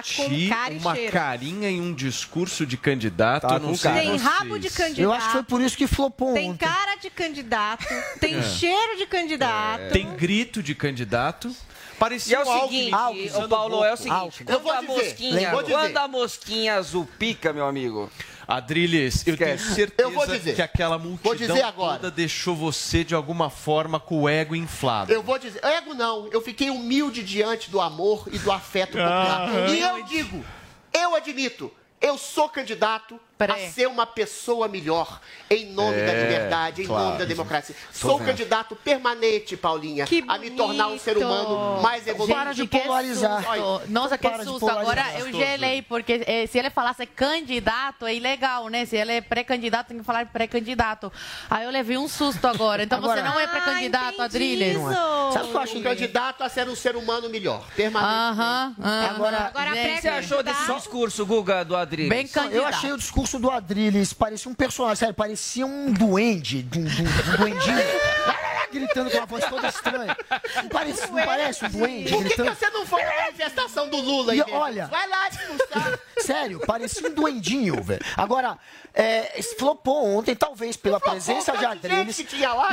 senti e uma carinha em um discurso de candidato. Tá não sei cara. Tem rabo de candidato. Eu acho que foi por isso que flopou Tem ontem. cara de candidato, tem É. cheiro de candidato. Tem grito de candidato. E Parecia é o Alckmin seguinte, o Paulo, é o seguinte, Eu quando vou a dizer, mosquinha, vou dizer. quando a mosquinha azul pica, meu amigo, Adriles, eu tenho Esquece. certeza Eu vou dizer. que aquela multidão dizer agora. toda deixou você de alguma forma com o ego inflado. Eu vou dizer, ego não, eu fiquei humilde diante do amor e do afeto popular. Ah. e eu digo, eu admito, eu sou candidato Pré. a ser uma pessoa melhor, em nome da É, liberdade, em claro. nome da democracia. Sou vendo. candidato permanente, Paulinha, Que a me tornar um ser humano mais evoluído. Para de polarizar. susto. Nossa, que Para susto. Agora eu gelei, porque eh, se ele falasse candidato, é ilegal, né? Se ele é pré-candidato, tem que falar pré-candidato. Aí eu levei um susto agora. Então você Agora- não é pré-candidato, Ah, Adriles? isso. Sabe o que eu acho? Um candidato a ser um ser humano melhor, permanente. Aham. aham. Agora- Agora, Gente, o que você achou desse discurso, Guga, do Adriles? Bem Não, eu candidato. achei o discurso do Adriles, parecia um personagem, sério, parecia um duende, um, um, um duendinho, gritando com uma voz toda estranha. Não parece, não parece um duende Por que, que você não foi na manifestação do Lula? E olha- Vai lá discursar. Sério, parecia um duendinho, velho. Agora, é, flopou ontem, talvez pela Flopou, presença de Adriles.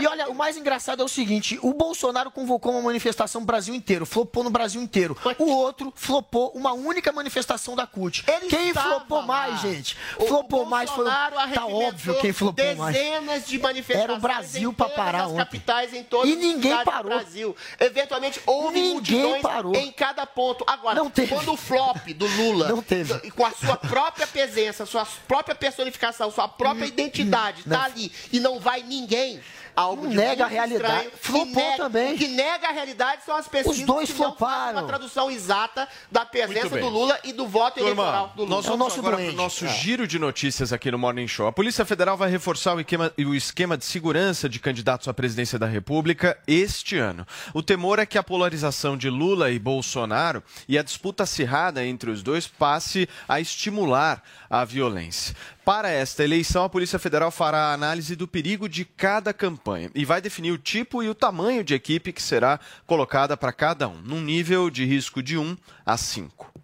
E olha, o mais engraçado é o seguinte: o Bolsonaro convocou uma manifestação no Brasil inteiro, flopou no Brasil inteiro. O outro flopou uma única manifestação da CUT. Ele Quem flopou lá. mais, gente? O- Flopou o mais foi. Tá óbvio quem flopou mais. Dezenas de manifestações Era o Brasil todas parar ontem. capitais, em todas E ninguém parou. Brasil. Eventualmente houve Ninguém parou. em cada ponto. Agora, quando o flop do Lula, Não teve. com a sua própria presença, sua própria personificação, sua própria identidade, tá ali e não vai ninguém. Algo Não de nega a realidade. estranho, que Flopou nega- também. O que nega a realidade são as pesquisas Os dois que não floparam. uma tradução exata da presença do Lula e do voto eleitoral Turma, do Lula. nós É o vamos nosso agora para o nosso É. giro de notícias aqui no Morning Show. A Polícia Federal vai reforçar o esquema, o esquema de segurança de candidatos à presidência da República este ano. O temor é que a polarização de Lula e Bolsonaro e a disputa acirrada entre os dois passe a estimular a violência. Para esta eleição, a Polícia Federal fará a análise do perigo de cada campanha e vai definir o tipo e o tamanho de equipe que será colocada para cada um, num nível de risco de 1 a 5.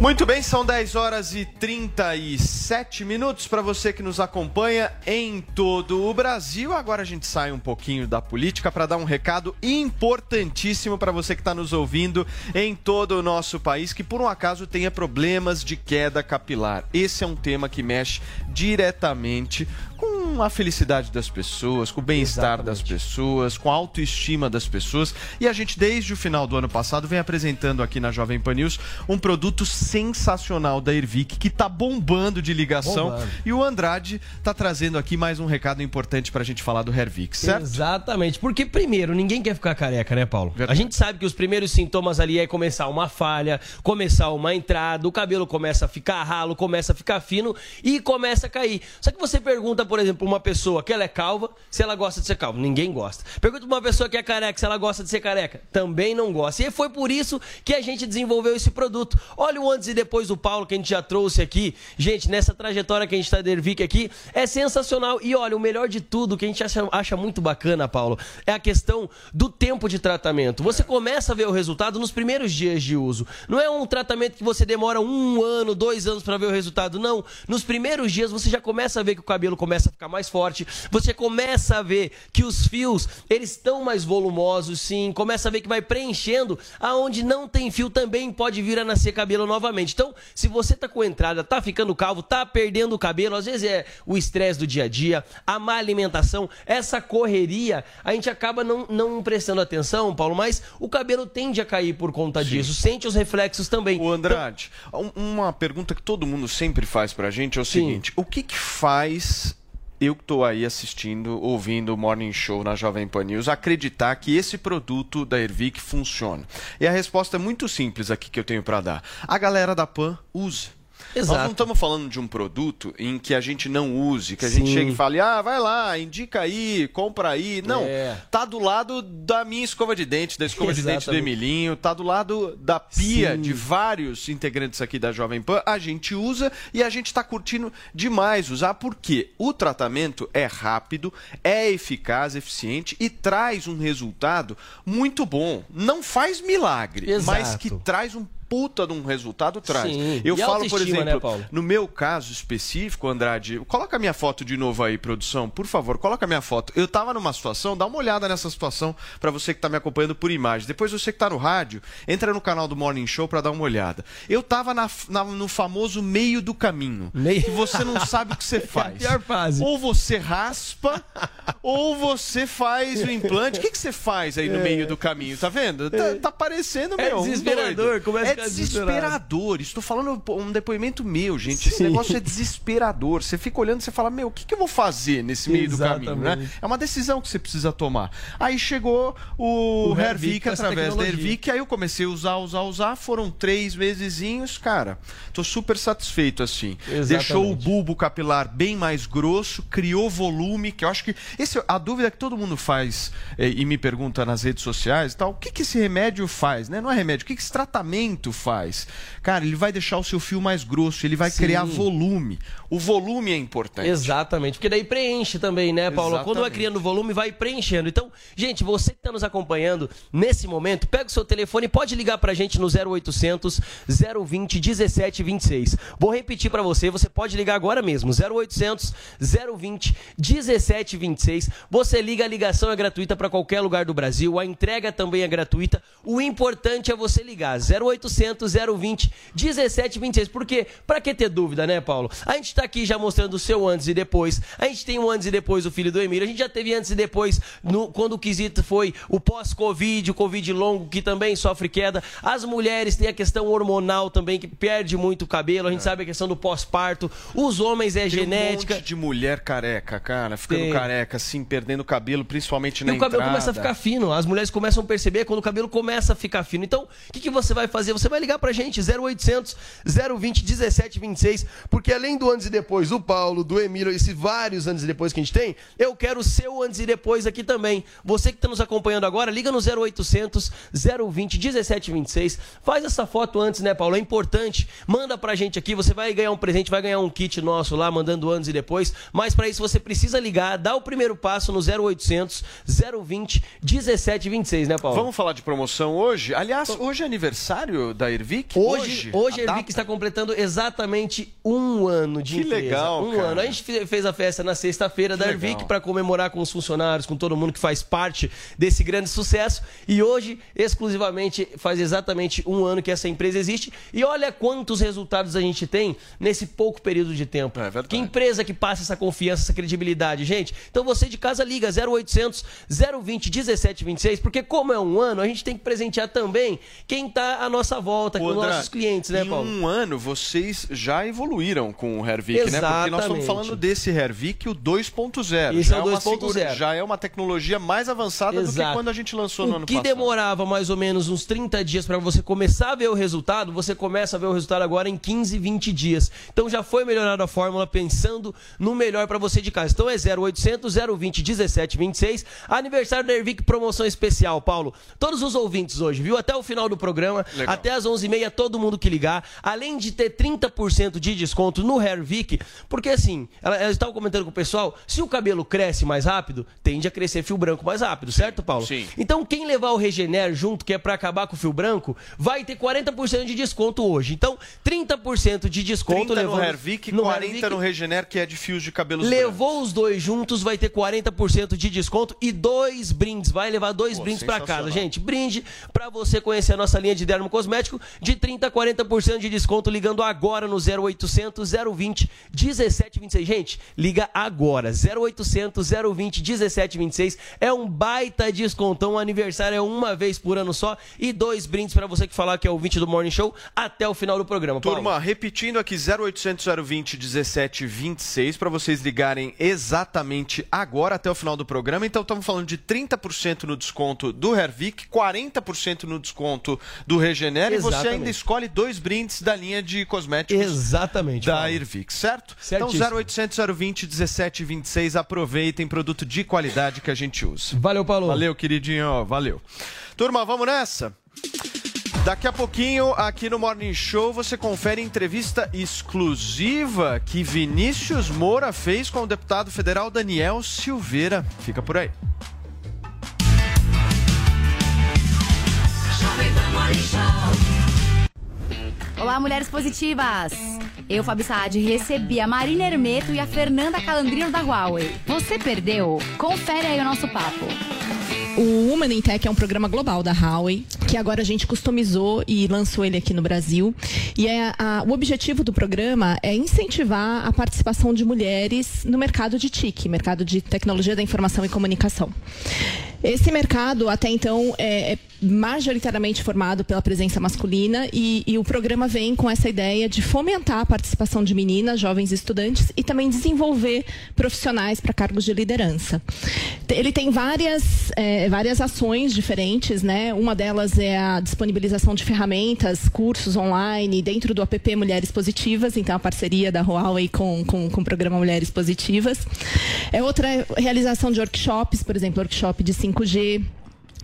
Muito bem, são 10 horas e 37 minutos para você que nos acompanha em todo o Brasil. Agora a gente sai um pouquinho da política para dar um recado importantíssimo para você que está nos ouvindo em todo o nosso país que por um acaso tenha problemas de queda capilar. Esse é um tema que mexe diretamente com a felicidade das pessoas, com o bem-estar das pessoas, com a autoestima das pessoas. E a gente, desde o final do ano passado, vem apresentando aqui na Jovem Pan News um produto sensacional da Ervic, que tá bombando de ligação. Bombando. E o Andrade tá trazendo aqui mais um recado importante pra gente falar do Hervix, certo? Exatamente, porque primeiro, ninguém quer ficar careca, né, Paulo? A gente sabe que os primeiros sintomas ali é começar uma falha, começar uma entrada, o cabelo começa a ficar ralo, começa a ficar fino e começa a cair. Só que você pergunta, por exemplo, pra uma pessoa que ela é calva se ela gosta de ser calva. Ninguém gosta. Pergunta pra uma pessoa que é careca se ela gosta de ser careca. Também não gosta. E foi por isso que a gente desenvolveu esse produto. Olha o antes e depois do Paulo que a gente já trouxe aqui. Gente, nessa trajetória que a gente tá da Ervic aqui, é sensacional. E olha, o melhor de tudo que a gente acha, acha muito bacana, Paulo, é a questão do tempo de tratamento. Você começa a ver o resultado nos primeiros dias de uso. Não é um tratamento que você demora um ano, dois anos para ver o resultado. Não. Nos primeiros dias você já começa a ver que o cabelo começa a ficar mais forte. Você começa a ver que os fios eles estão mais volumosos, sim. Começa a ver que vai preenchendo. Aonde não tem fio também pode vir a nascer cabelo novamente. Então, se você tá com entrada, tá ficando calvo, tá perdendo o cabelo, às vezes é o estresse do dia a dia, a má alimentação, essa correria, a gente acaba não, não prestando atenção, Paulo, mas o cabelo tende a cair por conta disso. Sente os reflexos também. O Andrade, um- uma pergunta que todo mundo sempre faz pra gente é o seguinte: o que, que faz eu que tô aí assistindo, ouvindo o Morning Show na Jovem Pan News, acreditar que esse produto da Ervic funciona? E a resposta é muito simples aqui que eu tenho pra dar. A galera da Pan usa. Nós Exato. não estamos falando de um produto em que a gente não use, que a gente Sim. chega e fale, ah, vai lá, indica aí, compra aí. Não, É. tá do lado da minha escova de dente, da escova de dente do Exatamente. Emilinho, tá do lado da pia Sim. de vários integrantes aqui da Jovem Pan. A gente usa e a gente tá curtindo demais usar, porque o tratamento é rápido, é eficaz, eficiente e traz um resultado muito bom. Não faz milagre, mas Exato. que traz um puta de um resultado traz. Sim. Eu E falo, por né, exemplo, Paulo? no meu caso específico, Andrade, coloca a minha foto de novo aí, produção, por favor, coloca a minha foto. Eu tava numa situação, dá uma olhada nessa situação pra você que tá me acompanhando por imagem. Depois você que tá no rádio, entra no canal do Morning Show pra dar uma olhada. Eu tava na- na- no famoso meio do caminho, que você não sabe o que você faz. pior fase. Ou você raspa, ou você faz o implante. O que, que você faz aí no É. meio do caminho? Tá vendo? Tá, tá parecendo, É meu, um desesperador, doido. começa a É desesperador. Estou falando um depoimento meu, gente. Esse Sim. negócio é desesperador. Você fica olhando e você fala, meu, o que, que eu vou fazer nesse meio do caminho, né? Exatamente. É uma decisão que você precisa tomar. Aí chegou o, O através da. Hervik, aí eu comecei a usar, usar, usar. Foram três mesezinhos, cara. Tô super satisfeito, assim. Exatamente. Deixou o bulbo capilar bem mais grosso, criou volume, que eu acho que esse, a dúvida que todo mundo faz eh, e me pergunta nas redes sociais e tal, o que, que esse remédio faz, né? Não é remédio, o que, que esse tratamento faz? Cara, ele vai deixar o seu fio mais grosso, ele vai Sim. criar volume. O volume é importante. Exatamente, porque daí preenche também, né, Paulo? Quando vai Exatamente. criando volume, vai preenchendo. Então, gente, você que está nos acompanhando nesse momento, pega o seu telefone e pode ligar pra gente no 0800 020 1726. Vou repetir pra você, você pode ligar agora mesmo, 0800 020 1726. Você liga, a ligação é gratuita pra qualquer lugar do Brasil, a entrega também é gratuita. O importante é você ligar, 0800 020 1726. Porque, pra que ter dúvida, né, Paulo? A gente tá aqui já mostrando o seu antes e depois. A gente tem um antes e depois do filho do Emílio. A gente já teve antes e depois no- quando o quesito foi o pós-Covid, o Covid longo, que também sofre queda. As mulheres têm a questão hormonal também, que perde muito o cabelo. A gente sabe a questão do pós-parto. Os homens é Tem genética. um monte de mulher careca, cara, ficando Tem. careca, assim, perdendo cabelo, principalmente E na o cabelo começa a ficar fino. As mulheres começam a perceber quando o cabelo começa a ficar fino. Então, o que, que você vai fazer? Você vai ligar pra gente, 0800 020 1726, porque além do antes e depois do Paulo, do Emílio, esses vários antes e depois que a gente tem, eu quero o seu antes e depois aqui também. Você que está nos acompanhando agora, liga no 0800 020 1726. Faz essa foto antes, né, Paulo? É importante. Manda pra gente aqui, você vai ganhar um presente, vai ganhar um kit nosso lá, mandando antes e depois. Mas pra isso você precisa ligar, dar o primeiro passo no 0800 020 1726, né, Paulo? Vamos falar de promoção hoje? Aliás, hoje é aniversário da Ervic? Hoje, hoje a data? Ervic está completando exatamente um ano de Que empresa. legal, Um cara. ano. A gente fe- fez a festa na sexta-feira da. Ervic para comemorar com os funcionários, com todo mundo que faz parte desse grande sucesso. E hoje, exclusivamente, faz exatamente um ano que essa empresa existe. E olha quantos resultados a gente tem nesse pouco período de tempo. É verdade. Que empresa que passa essa confiança, essa credibilidade, gente? Então você de casa liga 0800 020 1726, porque como é um ano, a gente tem que presentear também quem tá à nossa volta com André, nossos clientes, né, em Paulo? um ano, vocês já evoluíram com o Hervik, né? Porque nós estamos Exatamente. falando desse Hervik, o 2.0. Esse Já é o uma 2.0. segura- Já é uma tecnologia mais avançada do que Exato. quando a gente lançou no o ano que passado. demorava mais ou menos uns 30 dias para você começar a ver o resultado, você começa a ver o resultado agora em 15, 20 dias. Então já foi melhorada a fórmula pensando no melhor para você de casa. Então é 0800 020 1726. Aniversário da Ervic, promoção especial, Paulo. Todos os ouvintes hoje, viu? Até o final do programa, Legal. até às 11h30, todo mundo que ligar, além de ter 30% de desconto no Hervik, porque assim, ela, estava comentando com o pessoal, se o cabelo cresce mais rápido, tende a crescer fio branco mais rápido, certo, Paulo? Sim. Então, quem levar o Regener junto, que é para acabar com o fio branco, vai ter 40% de desconto hoje. Então, 30% de desconto 30 no levando Hervik, no 40 Hervik. no Regener, que é de fios de brancos. Levou os dois juntos, vai ter 40% de desconto e dois brindes. Vai levar dois Pô, brindes pra casa, gente. Brinde pra você conhecer a nossa linha de dermo cosmético de 30 a 40% de desconto ligando agora no 0800 020 1726. Gente, liga agora. 0800 020 1726. É um baita descontão. O aniversário é uma vez por ano só e dois brindes pra você que falar que é o 20 do Morning Show até o final do programa. Paulo. Turma, repetindo aqui 0800 020 1726 para vocês ligarem exatamente agora até o final do programa. Então estamos falando de 30% no desconto do Hervik, 40% no desconto do Regener e você ainda escolhe dois brindes da linha de cosméticos Exatamente. da Paulo. Irvik, certo? Certíssimo. Então 0800 020 1726, aproveitem produto de qualidade que a gente usa. Valeu, Paulo. Valeu, queridinho, valeu. Turma, vamos nessa? Daqui a pouquinho, aqui no Morning Show, você confere entrevista exclusiva que Vinícius Moura fez com o deputado federal Daniel Silveira. Fica por aí. Olá, mulheres positivas! Eu, Fabi Saad, recebi a Marina Hermeto e a Fernanda Calandrino da Huawei. Você perdeu? Confere aí o nosso papo. O Woman in Tech é um programa global da Huawei, que agora a gente customizou e lançou ele aqui no Brasil. E é a- o objetivo do programa é incentivar a participação de mulheres no mercado de TIC, mercado de tecnologia da informação e comunicação. Esse mercado, até então, é, é majoritariamente formado pela presença masculina e, e o programa vem com essa ideia de fomentar a participação de meninas, jovens estudantes e também desenvolver profissionais para cargos de liderança. Ele tem várias, é, várias ações diferentes, né? Uma delas é a disponibilização de ferramentas, cursos online dentro do app Mulheres Positivas, então a parceria da Huawei com, com, com o programa Mulheres Positivas. É outra realização de workshops, por exemplo, workshop de 5G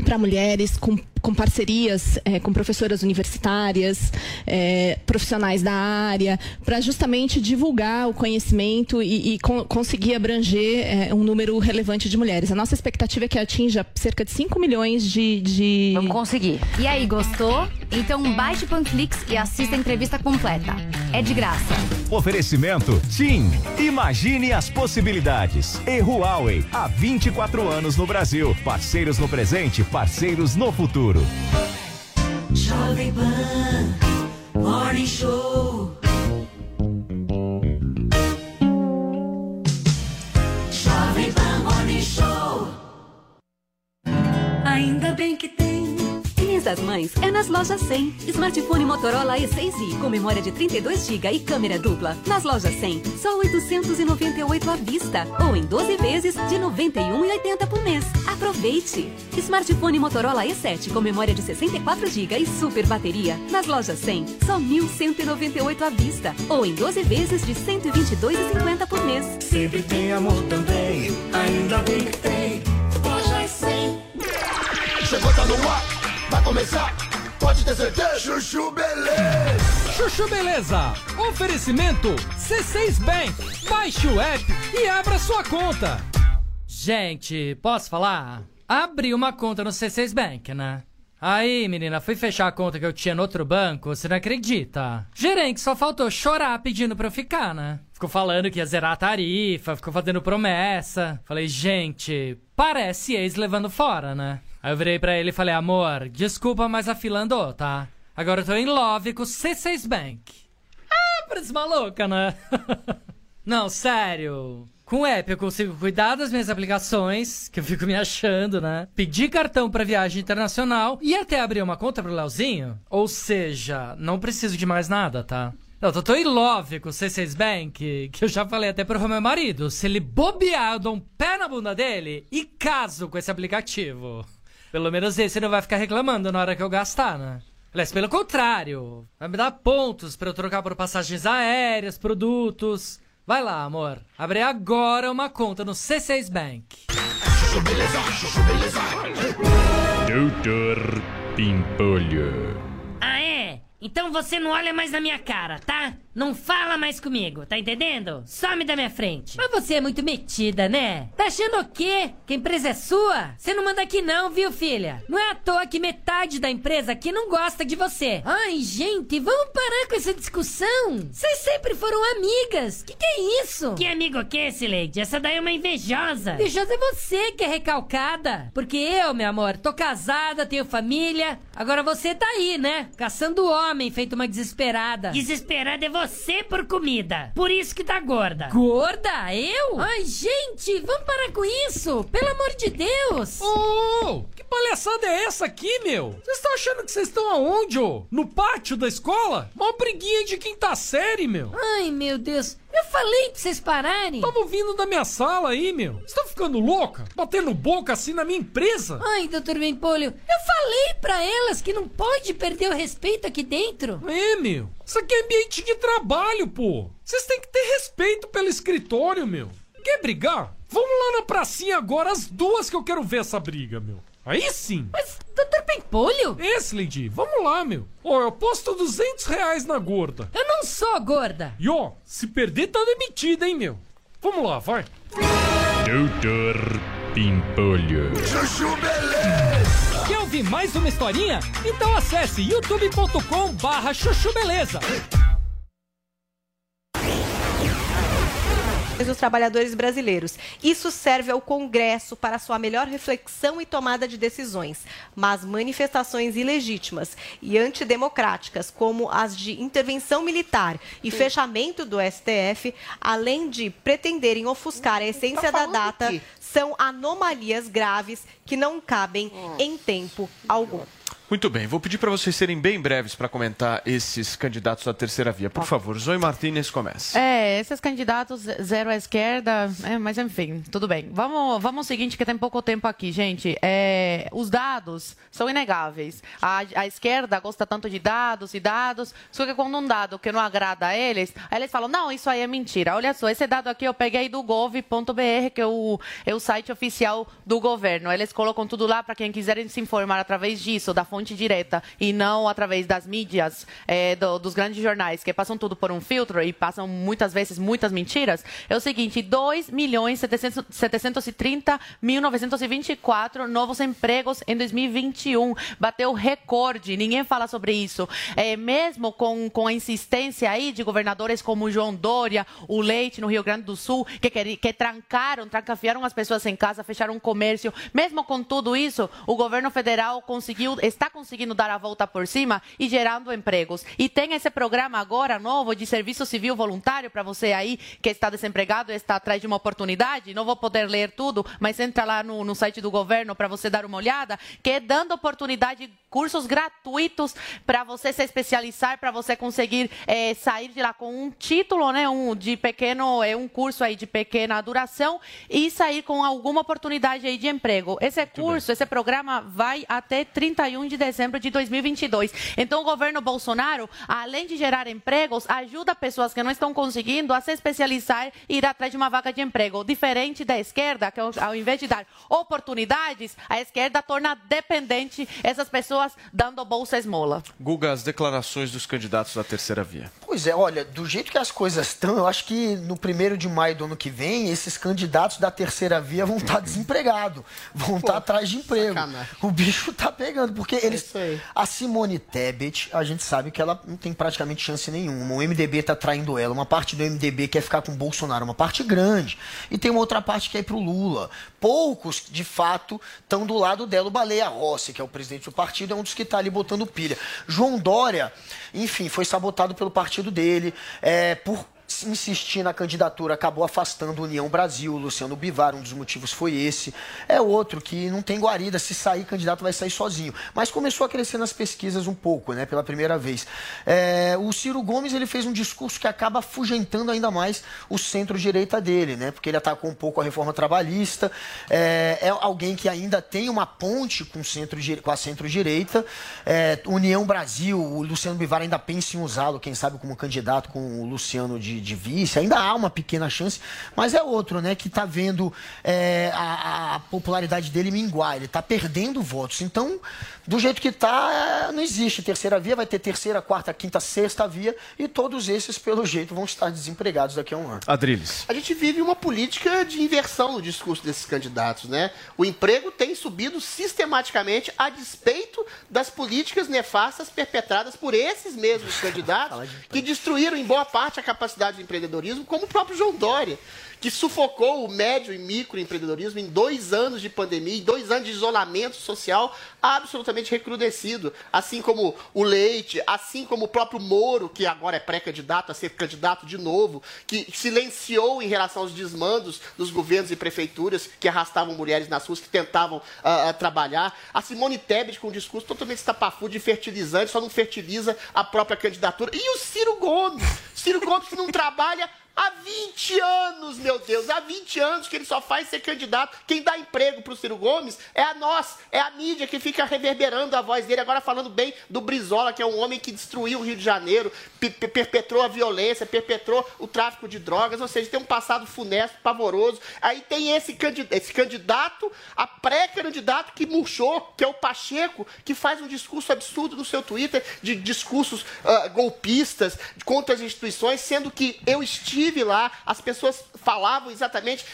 para mulheres com, com parcerias eh, com professoras universitárias, eh, profissionais da área, para justamente divulgar o conhecimento e, e con- conseguir abranger eh, um número relevante de mulheres. A nossa expectativa é que atinja cerca de 5 milhões de. de... Vamos conseguir. E aí, gostou? Então baixe o Panflix e assista a entrevista completa. É de graça. Oferecimento TIM. Imagine as possibilidades. E Huawei, há 24 anos no Brasil. Parceiros no presente, parceiros no futuro. Jovem Pan Morning Show. Jovem Pan Morning Show. Ainda bem que tem. Das Mães é nas lojas 100. Smartphone Motorola E6i com memória de 32 GB e câmera dupla. Nas lojas 100, só 898 à vista ou em 12 vezes de 91,80 por mês. Aproveite! Smartphone Motorola E7 com memória de 64 GB e super bateria. Nas lojas 100, só 1.198 à vista ou em 12 vezes de 122,50 por mês. Sempre tem amor também. Ainda bem que tem. Lojas 100. Chegou, tá no ar, vai começar, pode ter certeza. Chuchu Beleza. Chuchu Beleza. Oferecimento C6 Bank. Baixe o app e abra sua conta. Gente, posso falar? Abri uma conta no C6 Bank, né? Aí, menina, fui fechar a conta que eu tinha no outro banco, você não acredita? Gerente só faltou chorar pedindo pra eu ficar, né? Ficou falando que ia zerar a tarifa, ficou fazendo promessa. Falei, gente, parece ex levando fora, né? Aí eu virei pra ele e falei, amor, desculpa, mas a fila andou, tá? Agora eu tô em love com o C6 Bank. Ah, parece maluca, né? não, sério. Com o app eu consigo cuidar das minhas aplicações, que eu fico me achando, né? Pedir cartão pra viagem internacional e até abrir uma conta pro Leozinho. Ou seja, não preciso de mais nada, tá? Eu tô tão in love com o C6 Bank que eu já falei até pro meu marido. Se ele bobear, eu dou um pé na bunda dele e caso com esse aplicativo. Pelo menos esse não vai ficar reclamando na hora que eu gastar, né? Aliás, pelo contrário, vai me dar pontos pra eu trocar por passagens aéreas, produtos. Vai lá, amor. Abre agora uma conta no C6 Bank. Doutor Pimpolho. Ah, é? Então você não olha mais na minha cara, tá? Não fala mais comigo, tá entendendo? Some da minha frente. Mas você é muito metida, né? Tá achando o quê? Que a empresa é sua? Você não manda aqui não, viu, filha? Não é à toa que metade da empresa aqui não gosta de você. Ai, gente, vamos parar com essa discussão. Vocês sempre foram amigas. Que que é isso? Que amigo que é esse, Lady? Essa daí é uma invejosa. Invejosa é você que é recalcada. Porque eu, meu amor, tô casada, tenho família. Agora você tá aí, né? Caçando homem, feito uma desesperada. Desesperada é você por comida. Por isso que tá gorda. Gorda? Eu? Ai, gente, vamos parar com isso. Pelo amor de Deus. Ô, que palhaçada é essa aqui, meu? Vocês estão achando que vocês estão aonde, ô? No pátio da escola? Uma briguinha de quinta série, meu. Ai, meu Deus. Eu falei pra vocês pararem. Tava vindo da minha sala aí, meu. Você tá ficando louca? Batendo boca assim na minha empresa? Ai, doutor Bempolho, eu falei pra elas que não pode perder o respeito aqui dentro. É, meu. Isso aqui é ambiente de trabalho, pô. Vocês têm que ter respeito pelo escritório, meu. Quer brigar? Vamos lá na pracinha agora, as duas que eu quero ver essa briga, meu. Aí sim. Mas, doutor Pimpolho? Esse, Lady, vamos lá, meu. Ó, eu aposto 200 reais na gorda. Eu não sou gorda. E ó, se perder tá demitida, hein, meu. Vamos lá, vai. Doutor Pimpolho. Chuchu Beleza. Quer ouvir mais uma historinha? Então acesse youtube.com barra chuchu beleza. Dos trabalhadores brasileiros. Isso serve ao Congresso para sua melhor reflexão e tomada de decisões. Mas manifestações ilegítimas e antidemocráticas, como as de intervenção militar e Sim. fechamento do STF, além de pretenderem ofuscar a essência da data, são anomalias graves que não cabem em tempo algum. Muito bem, vou pedir para vocês serem bem breves para comentar esses candidatos da terceira via. Por favor, Zoe Martínez começa. É, esses candidatos zero à esquerda, é, mas enfim, tudo bem. Vamos, vamos ao seguinte, que tem pouco tempo aqui, gente. É, os dados são inegáveis. A, a esquerda gosta tanto de dados e dados, só que quando um dado que não agrada a eles, aí eles falam, não, isso aí é mentira. Olha só, esse dado aqui eu peguei do gov.br, que é o, é o site oficial do governo. Eles colocam tudo lá para quem quiserem se informar através disso, da fonte direta, e não através das mídias, é, do- dos grandes jornais, que passam tudo por um filtro e passam muitas vezes muitas mentiras. É o seguinte, 2 milhões 730 mil 924 novos empregos em 2021. Bateu recorde, ninguém fala sobre isso. É, mesmo com, com a insistência aí de governadores como João Dória, o Leite no Rio Grande do Sul, que, queri- que trancaram, trancafiaram as pessoas em casa, fecharam o comércio. Mesmo com tudo isso, o governo federal conseguiu, está conseguindo dar a volta por cima e gerando empregos. E tem esse programa agora novo de serviço civil voluntário para você aí que está desempregado e está atrás de uma oportunidade. Não vou poder ler tudo, mas entra lá no, no site do governo para você dar uma olhada, que é dando oportunidade, cursos gratuitos para você se especializar, para você conseguir eh, sair de lá com um título, né, um de pequeno, é um curso aí de pequena duração e sair com alguma oportunidade aí de emprego. Esse curso, esse programa vai até 31 de dezembro de 2022. Então o governo Bolsonaro, além de gerar empregos, ajuda pessoas que não estão conseguindo a se especializar e ir atrás de uma vaga de emprego. Diferente da esquerda, que ao invés de dar oportunidades, a esquerda torna dependente essas pessoas dando bolsa esmola. Guga, as declarações dos candidatos da terceira via. Pois é, olha, do jeito que as coisas estão, eu acho que no primeiro de maio do ano que vem, esses candidatos da terceira via vão estar desempregados, vão estar atrás de emprego. O bicho tá pegando, porque eles. A Simone Tebet, a gente sabe que ela não tem praticamente chance nenhuma. O MDB tá traindo ela, uma parte do MDB quer ficar com o Bolsonaro, uma parte grande. E tem uma outra parte que é ir pro Lula. Poucos, de fato, estão do lado dela. O Baleia Rossi, que é o presidente do partido, é um dos que tá ali botando pilha. João Dória, enfim, foi sabotado pelo partido dele, é, por insistir na candidatura acabou afastando União Brasil, Luciano Bivar, um dos motivos foi esse. É outro que não tem guarida, se sair candidato vai sair sozinho. Mas começou a crescer nas pesquisas um pouco, né, pela primeira vez. É, o Ciro Gomes ele fez um discurso que acaba afugentando ainda mais o centro-direita dele, né, porque ele atacou um pouco a reforma trabalhista, é, é alguém que ainda tem uma ponte com, centro, com a centro-direita. É, União Brasil, o Luciano Bivar ainda pensa em usá-lo, quem sabe, como candidato com o Luciano de, de vice. Ainda há uma pequena chance, mas é outro, né, que está vendo é, a, a, popularidade dele minguar. Ele está perdendo votos. Então, do jeito que está, não existe terceira via, vai ter terceira, quarta, quinta, sexta via, e todos esses, pelo jeito, vão estar desempregados daqui a um ano. Adriles. A gente vive uma política de inversão no discurso desses candidatos, né? O emprego tem subido sistematicamente a despeito das políticas nefastas perpetradas por esses mesmos candidatos que destruíram em boa parte a capacidade de empreendedorismo, como o próprio João Dória que sufocou o médio e microempreendedorismo em dois anos de pandemia, em dois anos de isolamento social absolutamente recrudescido. Assim como o Leite, assim como o próprio Moro, que agora é pré-candidato a ser candidato de novo, que silenciou em relação aos desmandos dos governos e prefeituras que arrastavam mulheres nas ruas, que tentavam uh, trabalhar. A Simone Tebet com um discurso totalmente estapafúrdio de fertilizante, só não fertiliza a própria candidatura. E o Ciro Gomes? Ciro Gomes que não trabalha Há 20 anos, meu Deus, há 20 anos que ele só faz ser candidato. Quem dá emprego para o Ciro Gomes é a nós, é a mídia que fica reverberando a voz dele. Agora falando bem do Brizola, que é um homem que destruiu o Rio de Janeiro, perpetrou a violência, perpetrou o tráfico de drogas, ou seja, tem um passado funesto, pavoroso. Aí tem esse candidato, esse candidato a pré-candidato que murchou, que é o Pacheco, que faz um discurso absurdo no seu Twitter de discursos uh, golpistas contra as instituições, sendo que eu estive estive lá, as pessoas falavam exatamente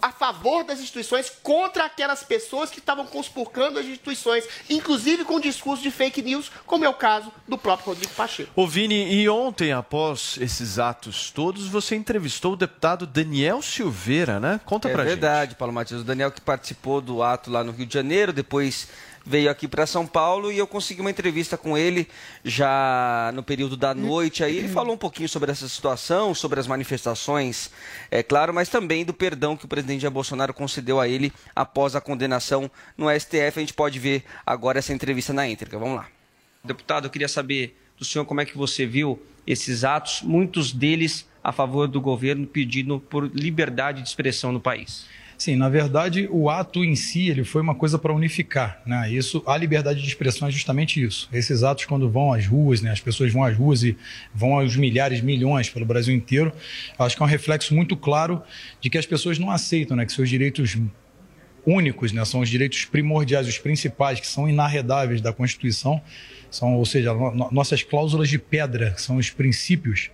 a favor das instituições contra aquelas pessoas que estavam conspurcando as instituições, inclusive com discurso de fake news, como é o caso do próprio Rodrigo Pacheco. Ô Vini, e ontem, após esses atos todos, você entrevistou o deputado Daniel Silveira, né? Conta é pra verdade, gente. É verdade, Paulo Matias. O Daniel que participou do ato lá no Rio de Janeiro, depois veio aqui para São Paulo e eu consegui uma entrevista com ele já no período da noite. Aí ele falou um pouquinho sobre essa situação, sobre as manifestações, é claro, mas também do perdão que o presidente Jair Bolsonaro concedeu a ele após a condenação no STF. A gente pode ver agora essa entrevista na íntegra. Vamos lá. Deputado, eu queria saber do senhor como é que você viu esses atos, muitos deles a favor do governo pedindo por liberdade de expressão no país. Sim, na verdade, o ato em si ele foi uma coisa para unificar. Né? Isso, a liberdade de expressão é justamente isso. Esses atos, quando vão às ruas, né? as pessoas vão às ruas e vão aos milhares, milhões pelo Brasil inteiro, acho que é um reflexo muito claro de que as pessoas não aceitam né? que seus direitos únicos, né? são os direitos primordiais, os principais, que são inarredáveis da Constituição, são, ou seja, no, nossas cláusulas de pedra, são os princípios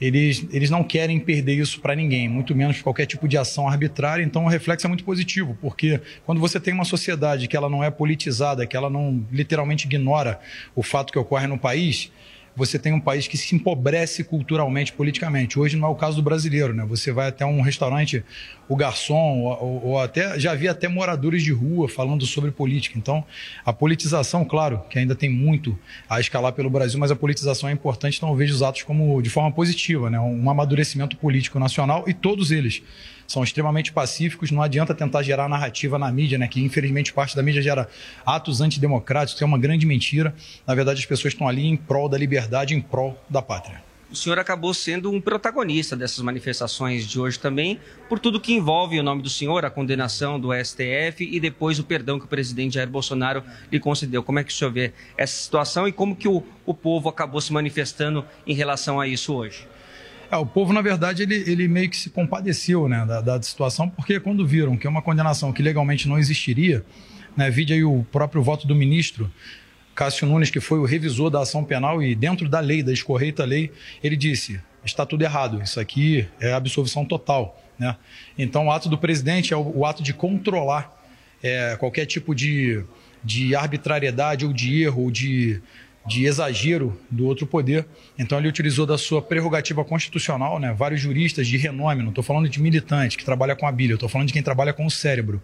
eles, eles não querem perder isso para ninguém, muito menos qualquer tipo de ação arbitrária. Então, o reflexo é muito positivo, porque quando você tem uma sociedade que ela não é politizada, que ela não literalmente ignora o fato que ocorre no país, você tem um país que se empobrece culturalmente, politicamente. Hoje não é o caso do brasileiro, né? Você vai até um restaurante, o garçom, ou, ou, até já vi até moradores de rua falando sobre política. Então, a politização, claro, que ainda tem muito a escalar pelo Brasil, mas a politização é importante, então eu vejo os atos como de forma positiva, né? Um amadurecimento político nacional e todos eles são extremamente pacíficos. Não adianta tentar gerar narrativa na mídia, né? Que infelizmente parte da mídia gera atos antidemocráticos, que é uma grande mentira. Na verdade, as pessoas estão ali em prol da liberdade, em prol da pátria. O senhor acabou sendo um protagonista dessas manifestações de hoje também, por tudo que envolve o nome do senhor, a condenação do STF e depois o perdão que o presidente Jair Bolsonaro lhe concedeu. Como é que o senhor vê essa situação e como que o, o povo acabou se manifestando em relação a isso hoje? É, o povo, na verdade, ele, ele meio que se compadeceu né, da, da, situação, porque quando viram que é uma condenação que legalmente não existiria, né, vide aí o próprio voto do ministro Cássio Nunes, que foi o revisor da ação penal e dentro da lei, da escorreita lei, ele disse, está tudo errado, isso aqui é absolvição total. Né? Então, o ato do presidente é o, o ato de controlar é, qualquer tipo de, de arbitrariedade ou de erro ou de de exagero do outro poder. Então ele utilizou da sua prerrogativa constitucional, né, vários juristas de renome, não estou falando de militante que trabalha com a Bíblia, estou falando de quem trabalha com o cérebro.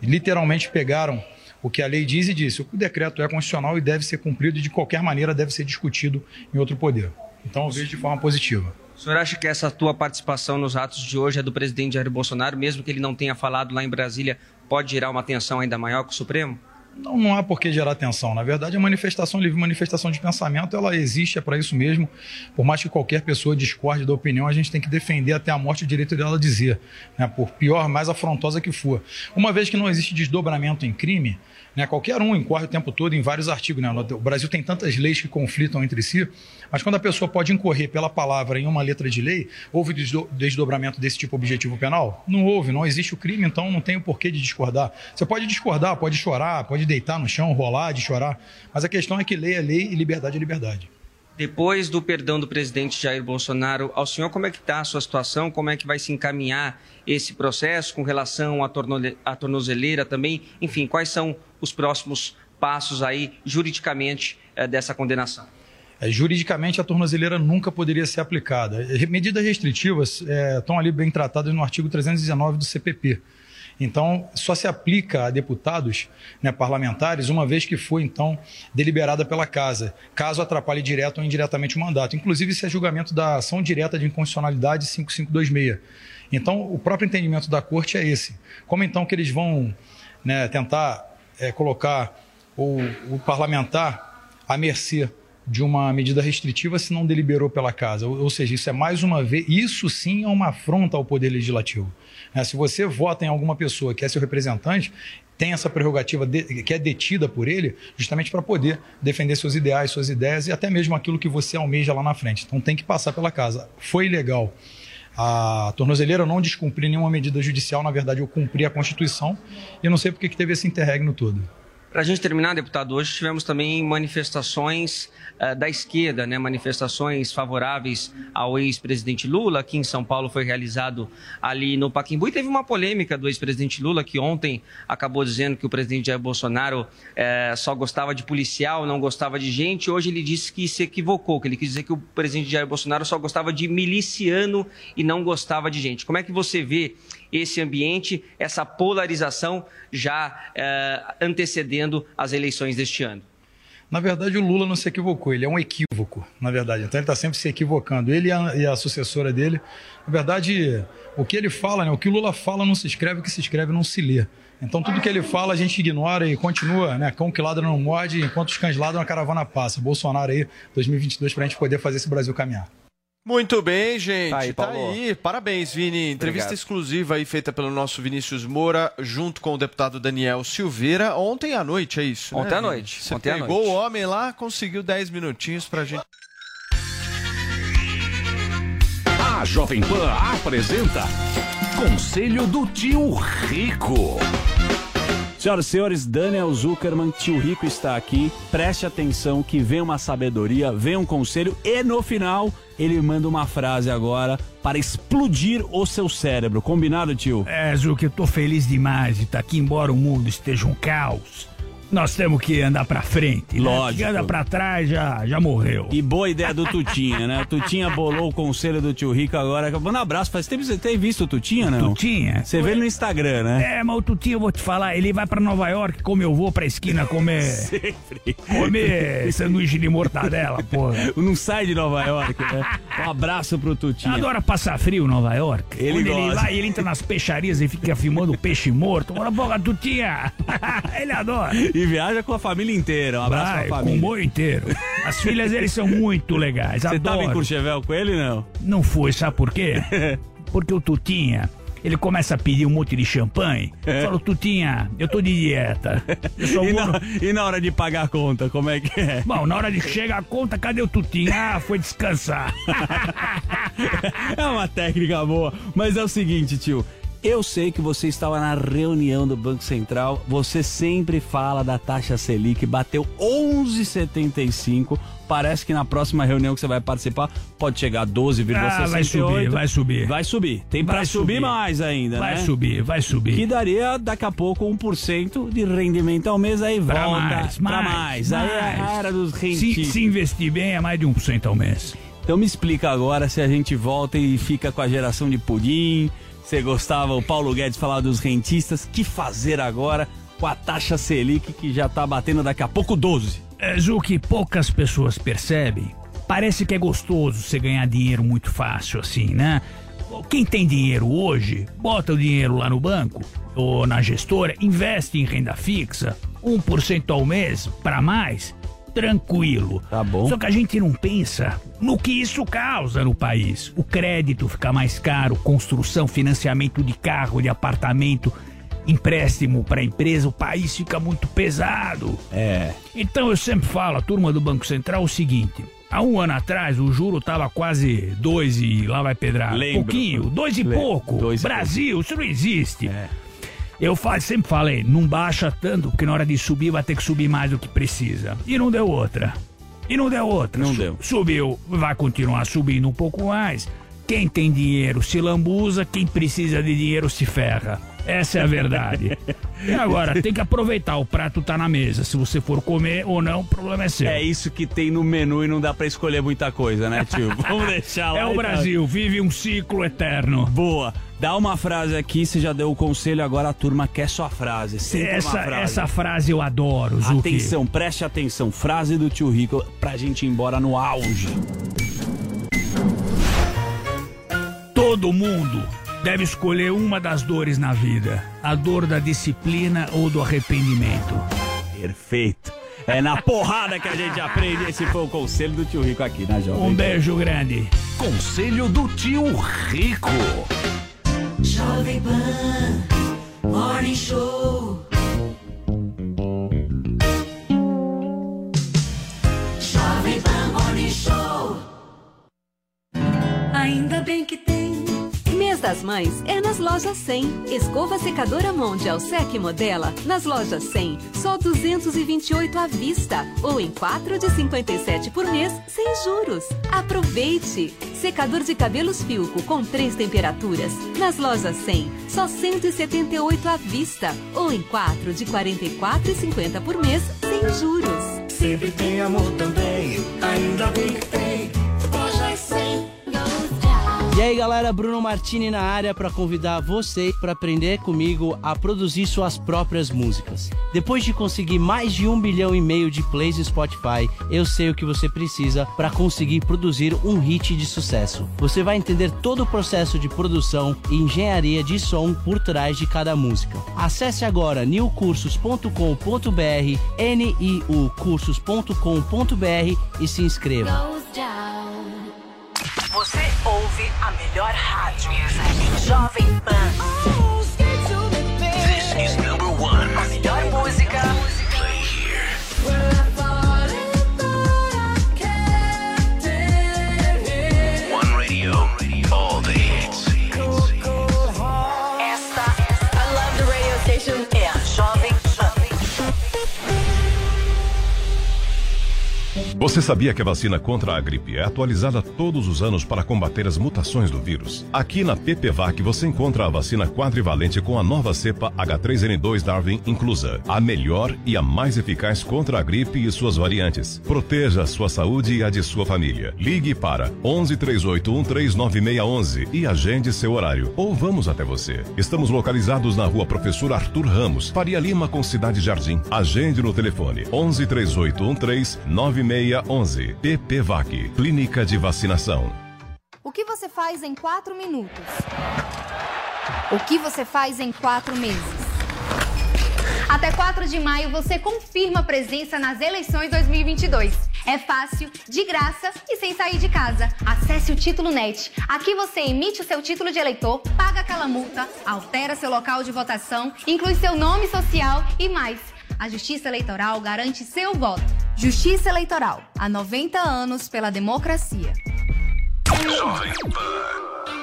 Literalmente pegaram o que a lei diz e disse: o decreto é constitucional e deve ser cumprido e de qualquer maneira deve ser discutido em outro poder. Então eu vejo de forma positiva. O senhor acha que essa tua participação nos atos de hoje é do presidente Jair Bolsonaro, mesmo que ele não tenha falado lá em Brasília, pode gerar uma tensão ainda maior com o Supremo? Não, não há por que gerar tensão. Na verdade, a manifestação livre, manifestação de pensamento, ela existe, é para isso mesmo. Por mais que qualquer pessoa discorde da opinião, a gente tem que defender até a morte o direito dela dizer, né? por pior, mais afrontosa que for. Uma vez que não existe desdobramento em crime, né? qualquer um incorre o tempo todo em vários artigos. Né? O Brasil tem tantas leis que conflitam entre si, mas quando a pessoa pode incorrer pela palavra em uma letra de lei, houve desdo- desdobramento desse tipo objetivo penal? Não houve, não existe o crime, então não tem o porquê de discordar. Você pode discordar, pode chorar, pode deitar no chão, rolar, de chorar, mas a questão é que lei é lei e liberdade é liberdade. Depois do perdão do presidente Jair Bolsonaro, ao senhor, como é que está a sua situação? Como é que vai se encaminhar esse processo com relação à, tornole- à tornozeleira também? Enfim, quais são os próximos passos aí, juridicamente, eh, dessa condenação? É, juridicamente, a tornozeleira nunca poderia ser aplicada. Eh, Medidas restritivas eh, estão ali bem tratadas no artigo 319 do CPP. Então, só se aplica a deputados né, parlamentares uma vez que for, então, deliberada pela Casa, caso atrapalhe direto ou indiretamente o mandato. Inclusive, isso é julgamento da ação direta de inconstitucionalidade 5526. Então, o próprio entendimento da Corte é esse. Como então que eles vão né, tentar eh, colocar o, parlamentar à mercê de uma medida restritiva se não deliberou pela casa. Ou seja, isso é mais uma vez, isso sim é uma afronta ao poder legislativo. Né, se você vota em alguma pessoa que é seu representante, tem essa prerrogativa de- que é detida por ele, justamente para poder defender seus ideais, suas ideias e até mesmo aquilo que você almeja lá na frente. Então tem que passar pela casa. Foi ilegal. A tornozeleira eu não descumpri nenhuma medida judicial, na verdade eu cumpri a Constituição e não sei porque que teve esse interregno todo. Para a gente terminar, deputado, hoje tivemos também manifestações eh, da esquerda, né? manifestações favoráveis ao ex-presidente Lula. Aqui em São Paulo foi realizado ali no Paquimbu. E teve uma polêmica do ex-presidente Lula, que ontem acabou dizendo que o presidente Jair Bolsonaro eh, só gostava de policial, não gostava de gente. Hoje ele disse que se equivocou, que ele quis dizer que o presidente Jair Bolsonaro só gostava de miliciano e não gostava de gente. Como é que você vê esse ambiente, essa polarização já eh, antecedendo as eleições deste ano? Na verdade, o Lula não se equivocou, ele é um equívoco, na verdade. Então ele está sempre se equivocando. Ele e a, e a sucessora dele, na verdade, o que ele fala, né, o que o Lula fala não se escreve, o que se escreve não se lê. Então tudo que ele fala a gente ignora e continua, né? Cão que ladra não morde, enquanto os cães ladram a caravana passa. Bolsonaro aí, 2022, para a gente poder fazer esse Brasil caminhar. Muito bem, gente. Tá Tá aí, aí. Paulo. Parabéns, Vini. Entrevista Obrigado. exclusiva aí feita pelo nosso Vinícius Moura, junto com o deputado Daniel Silveira, ontem à noite, é isso? Ontem né, à noite, Você ontem à pegou noite. o homem lá, conseguiu 10 minutinhos pra gente. A Jovem Pan apresenta Conselho do Tio Rico. Senhoras e senhores, Daniel Zuckerman, tio Rico está aqui. Preste atenção que vem uma sabedoria, vem um conselho e no final ele manda uma frase agora para explodir o seu cérebro. Combinado, tio? É, Zuki, eu tô feliz demais de estar aqui, embora o mundo esteja um caos. Nós temos que andar pra frente. né? Lógico. Quem anda pra trás já, já morreu. E boa ideia do Tutinha, né? Tutinha bolou o conselho do tio Rico agora. Manda um abraço. Faz tempo que você tem visto o Tutinha, não? Tutinha? Você vê ele no Instagram, né? É, mas o Tutinho, eu vou te falar, ele vai pra Nova York como eu vou pra esquina comer. Sempre. Comer sanduíche de mortadela, porra. Não sai de Nova York, né? Um abraço pro Tutinha. Adora passar frio em Nova York. Ele Quando ele gosta. vai, ele entra nas peixarias e fica filmando peixe morto. Bora, porra, Tutinha! ele adora. E viaja com a família inteira. Um abraço Vai, pra com família. o boi inteiro. As filhas deles são muito legais. Você tava em adoro. Courchevel com ele, não? Não foi, sabe por quê? Porque o Tutinha, ele começa a pedir um monte de champanhe. É. Fala, Tutinha, eu tô de dieta. Eu só E vou na, e na hora de pagar a conta, como é que é? Bom, na hora de chegar a conta, cadê o Tutinha? Ah, foi descansar. É uma técnica boa. Mas é o seguinte, tio. Eu sei que você estava na reunião do Banco Central. Você sempre fala da taxa Selic, bateu 11,75. Parece que na próxima reunião que você vai participar pode chegar a 12,68. Ah, vai subir, vai subir. Vai subir. Tem pra Vai subir. subir. mais ainda, Vai né? subir, vai subir. Que daria daqui a pouco 1% de rendimento ao mês aí Pra volta mais, pra mais, mais. Aí é a era dos Se, rentistas. se investir bem, é mais de 1% ao mês. Então me explica agora se a gente volta e fica com a geração de pudim. Você gostava, o Paulo Guedes falava dos rentistas. Que fazer agora com a taxa Selic que já tá batendo daqui a pouco 12? É, Ju, que poucas pessoas percebem Parece que é gostoso você ganhar dinheiro muito fácil assim, né? Quem tem dinheiro hoje, bota o dinheiro lá no banco ou na gestora, investe em renda fixa, 1% ao mês para mais, tranquilo. Tá bom. Só que a gente não pensa no que isso causa no país. O crédito fica mais caro, construção, financiamento de carro, de apartamento, empréstimo para empresa, o país fica muito pesado. É. Então eu sempre falo, a turma do Banco Central, o seguinte. Há um ano atrás, o juro tava quase dois e lá vai pedrar. Lembro. Pouquinho, dois e pouco. dois e Brasil, isso não existe. Eu fa- sempre falei, não baixa tanto, porque na hora de subir vai ter que subir mais do que precisa. E não deu outra. E não deu outra. Não deu. Subiu, vai continuar subindo um pouco mais. Quem tem dinheiro se lambuza, quem precisa de dinheiro se ferra. Essa é a verdade. e agora, tem que aproveitar, o prato tá na mesa. Se você for comer ou não, o problema é seu. É isso que tem no menu e não dá pra escolher muita coisa, né, tio? Vamos deixar lá. É o então. Brasil, vive um ciclo eterno. Boa. Dá uma frase aqui, você já deu o conselho, agora a turma quer sua frase. Sempre Essa, frase. essa frase eu adoro, Zuki. Atenção, preste atenção. Frase do tio Rico pra gente ir embora no auge. Todo mundo deve escolher uma das dores na vida: a dor da disciplina ou do arrependimento. Perfeito. É na porrada que a gente aprende. Esse foi o conselho do tio Rico aqui na Jovem Um beijo grande. Conselho do tio Rico. Jovem Pan, Morning Show. Jovem Pan Morning Show. Ainda bem das Mães é nas lojas 100. Escova secadora Mondial Sec Modela nas lojas 100, só 228 à vista ou em 4 de 57 por mês sem juros. Aproveite! Secador de cabelos Filco com três temperaturas nas lojas 100, só 178 à vista ou em 4 de 44,50 por mês sem juros. Sempre tem amor também. Ainda bem que tem. Loja 100. E aí galera, Bruno Martini na área para convidar você para aprender comigo a produzir suas próprias músicas. Depois de conseguir mais de um bilhão e meio de plays no Spotify, eu sei o que você precisa para conseguir produzir um hit de sucesso. Você vai entender todo o processo de produção e engenharia de som por trás de cada música. Acesse agora newcursos.com.br, niucursos.com.br e se inscreva. Você ouve a melhor rádio. Jovem Pan. This is number one. A melhor Você sabia que a vacina contra a gripe é atualizada todos os anos para combater as mutações do vírus? Aqui na PPVAC você encontra a vacina quadrivalente com a nova cepa H3N2 Darwin inclusa, a melhor e a mais eficaz contra a gripe e suas variantes. Proteja a sua saúde e a de sua família. Ligue para 11 38139611 e agende seu horário. Ou vamos até você. Estamos localizados na rua Professor Arthur Ramos, Faria Lima com Cidade Jardim. Agende no telefone 11 3813 9611. PPVAC, Clínica de Vacinação. O que você faz em quatro minutos? O que você faz em quatro meses? Até 4 de maio você confirma presença nas eleições 2022. É fácil, de graça e sem sair de casa. Acesse o Título Net. Aqui você emite o seu título de eleitor, paga aquela multa, altera seu local de votação, inclui seu nome social e mais. A Justiça Eleitoral garante seu voto. Justiça Eleitoral. Há 90 anos pela democracia. Jovem Pan.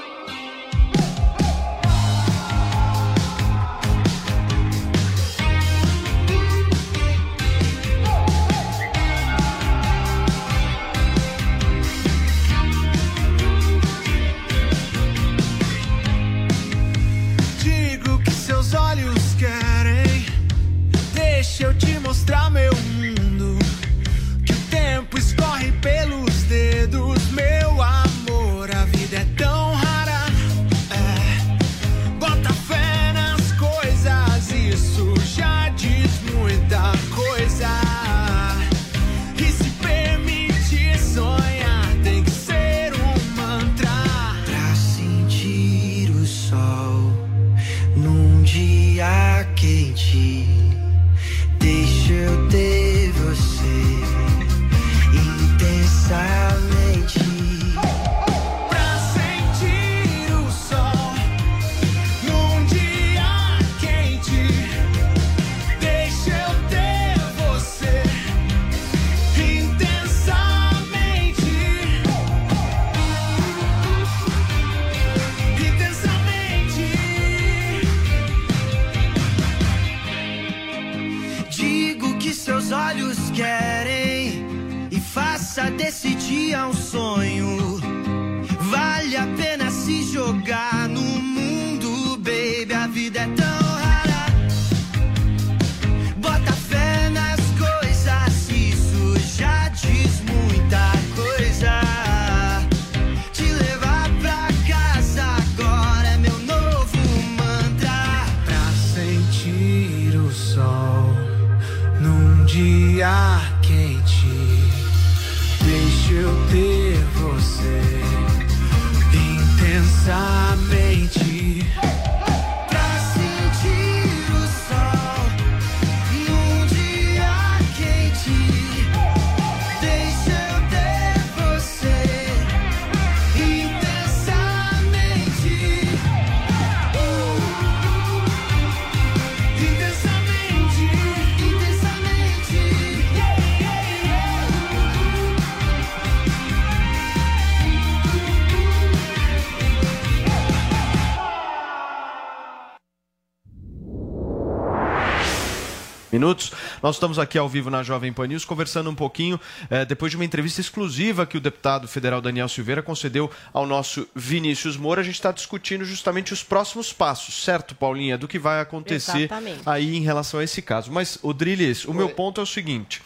Deixa eu te mostrar meu Nós estamos aqui ao vivo na Jovem Pan News conversando um pouquinho eh, depois de uma entrevista exclusiva que o deputado federal Daniel Silveira concedeu ao nosso Vinícius Moura. A gente está discutindo justamente os próximos passos, certo, Paulinha, do que vai acontecer Exatamente. aí em relação a esse caso. Mas, Odriles, o meu ponto é o seguinte.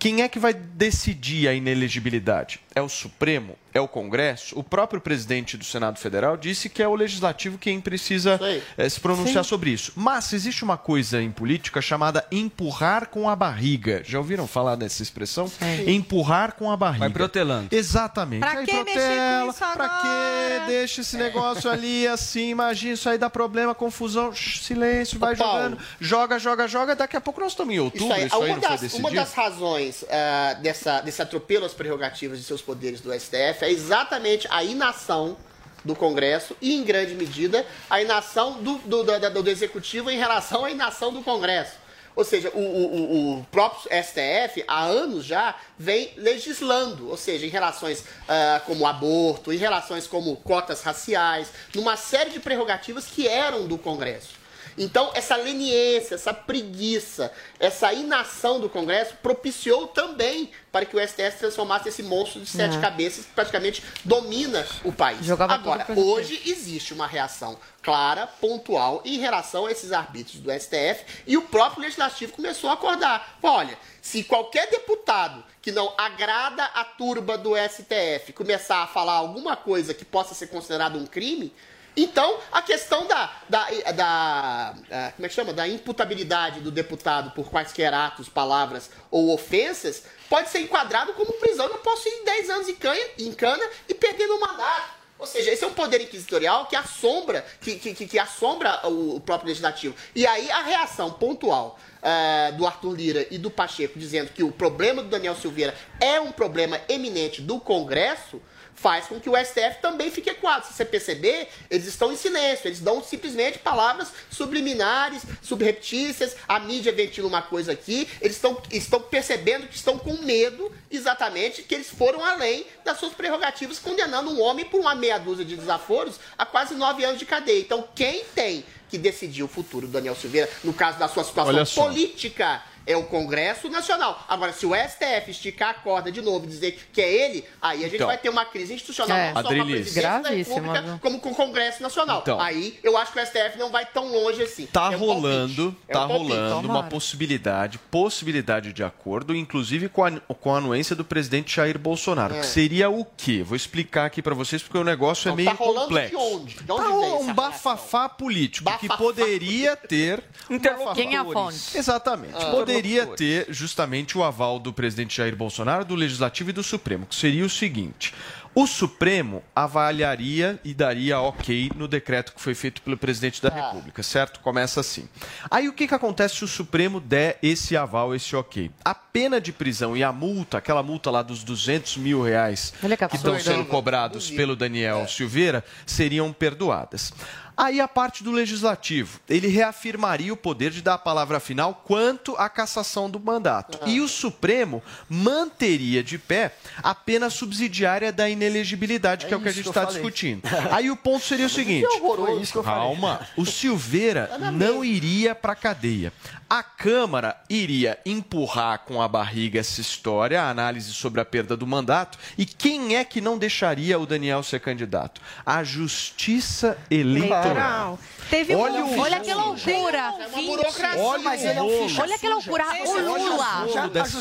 Quem é que vai decidir a inelegibilidade? É o Supremo? É o Congresso? O próprio presidente do Senado Federal disse que é o Legislativo quem precisa eh, se pronunciar Sim. sobre isso. Mas existe uma coisa em política chamada empurrar com a barriga. Já ouviram falar dessa expressão? Empurrar com a barriga. Vai protelando. Exatamente. Pra Aí que mexer com protela, isso Pra agora? quê? Deixa esse negócio ali assim, imagina, isso aí dá problema, confusão, shh, silêncio, vai Ô, jogando. Joga, joga, joga, daqui a pouco nós estamos em outubro, Isso aí, isso aí, uma, não foi das, decidido? uma das razões ah, dessa, desse atropelo às prerrogativas de seus poderes do STF é exatamente a inação do Congresso e, em grande medida, a inação do, do, da- do Executivo em relação à inação do Congresso. Ou seja, o, o- o- próprio STF, há anos já, vem legislando, ou seja, em relações ah, como aborto, em relações como cotas raciais, numa série de prerrogativas que eram do Congresso. Então, essa leniência, essa preguiça, essa inação do Congresso propiciou também para que o STF transformasse esse monstro de sete É. cabeças que praticamente domina o país. Jogava Agora, hoje existe uma reação clara, pontual, em relação a esses arbítrios do STF e o próprio Legislativo começou a acordar. Olha, se qualquer deputado que não agrada a turba do STF começar a falar alguma coisa que possa ser considerado um crime, então, a questão da, da, da, ah, como é que chama? da imputabilidade do deputado por quaisquer atos, palavras ou ofensas pode ser enquadrado como prisão. Eu não posso ir 10 anos em cana, em cana e perder meu mandato. Ou seja, esse é um poder inquisitorial que assombra, que, que, que- assombra o, próprio legislativo. E aí a reação pontual ah, do Arthur Lira e do Pacheco dizendo que o problema do Daniel Silveira é um problema eminente do Congresso faz com que o STF também fique equado. Se você perceber, eles estão em silêncio, eles dão simplesmente palavras subliminares, subreptícias, a mídia ventila uma coisa aqui, eles estão, estão percebendo que estão com medo, exatamente, que eles foram além das suas prerrogativas, condenando um homem por uma meia dúzia de desaforos a quase nove anos de cadeia. Então, quem tem que decidir o futuro do Daniel Silveira, no caso da sua situação política, é o Congresso Nacional. Agora, se o STF esticar a corda de novo e dizer que é ele, aí a gente Então. vai ter uma crise institucional, É. não só com a presidência da República, viu? como com o Congresso Nacional. Então. Aí eu acho que o STF não vai tão longe assim. Tá É um rolando. É tá um rolando uma possibilidade, possibilidade de acordo, inclusive com a, com a anuência do presidente Jair Bolsonaro. É. Que seria o quê? Vou explicar aqui pra vocês porque o negócio Não, é meio tá rolando complexo. de onde? De onde tá um bafafá político que Bafafá poderia ter Interlocutores. Quem é a fonte? Exatamente. Ah. Poderia ter justamente o aval do presidente Jair Bolsonaro, do Legislativo e do Supremo, que seria o seguinte. O Supremo avaliaria e daria ok no decreto que foi feito pelo presidente da República, certo? Começa assim. Aí o que, que acontece se o Supremo der esse aval, esse ok? A pena de prisão e a multa, aquela multa lá dos 200 mil reais que estão sendo cobrados pelo Daniel Silveira seriam perdoadas. Aí a parte do legislativo, ele reafirmaria o poder de dar a palavra final quanto à cassação do mandato. E o Supremo manteria de pé a pena subsidiária da inelegibilidade, que é o que a gente está discutindo. Aí o ponto seria o seguinte: Foi isso que eu falei. calma, o Silveira não iria para cadeia. A Câmara iria empurrar com a barriga essa história, a análise sobre a perda do mandato. E quem é que não deixaria o Daniel ser candidato? A Justiça Eleitoral. Teve Olha um o- Olha que loucura! É burocracia. Olha Mas o ele é um Olha que loucura! suja. O Lula!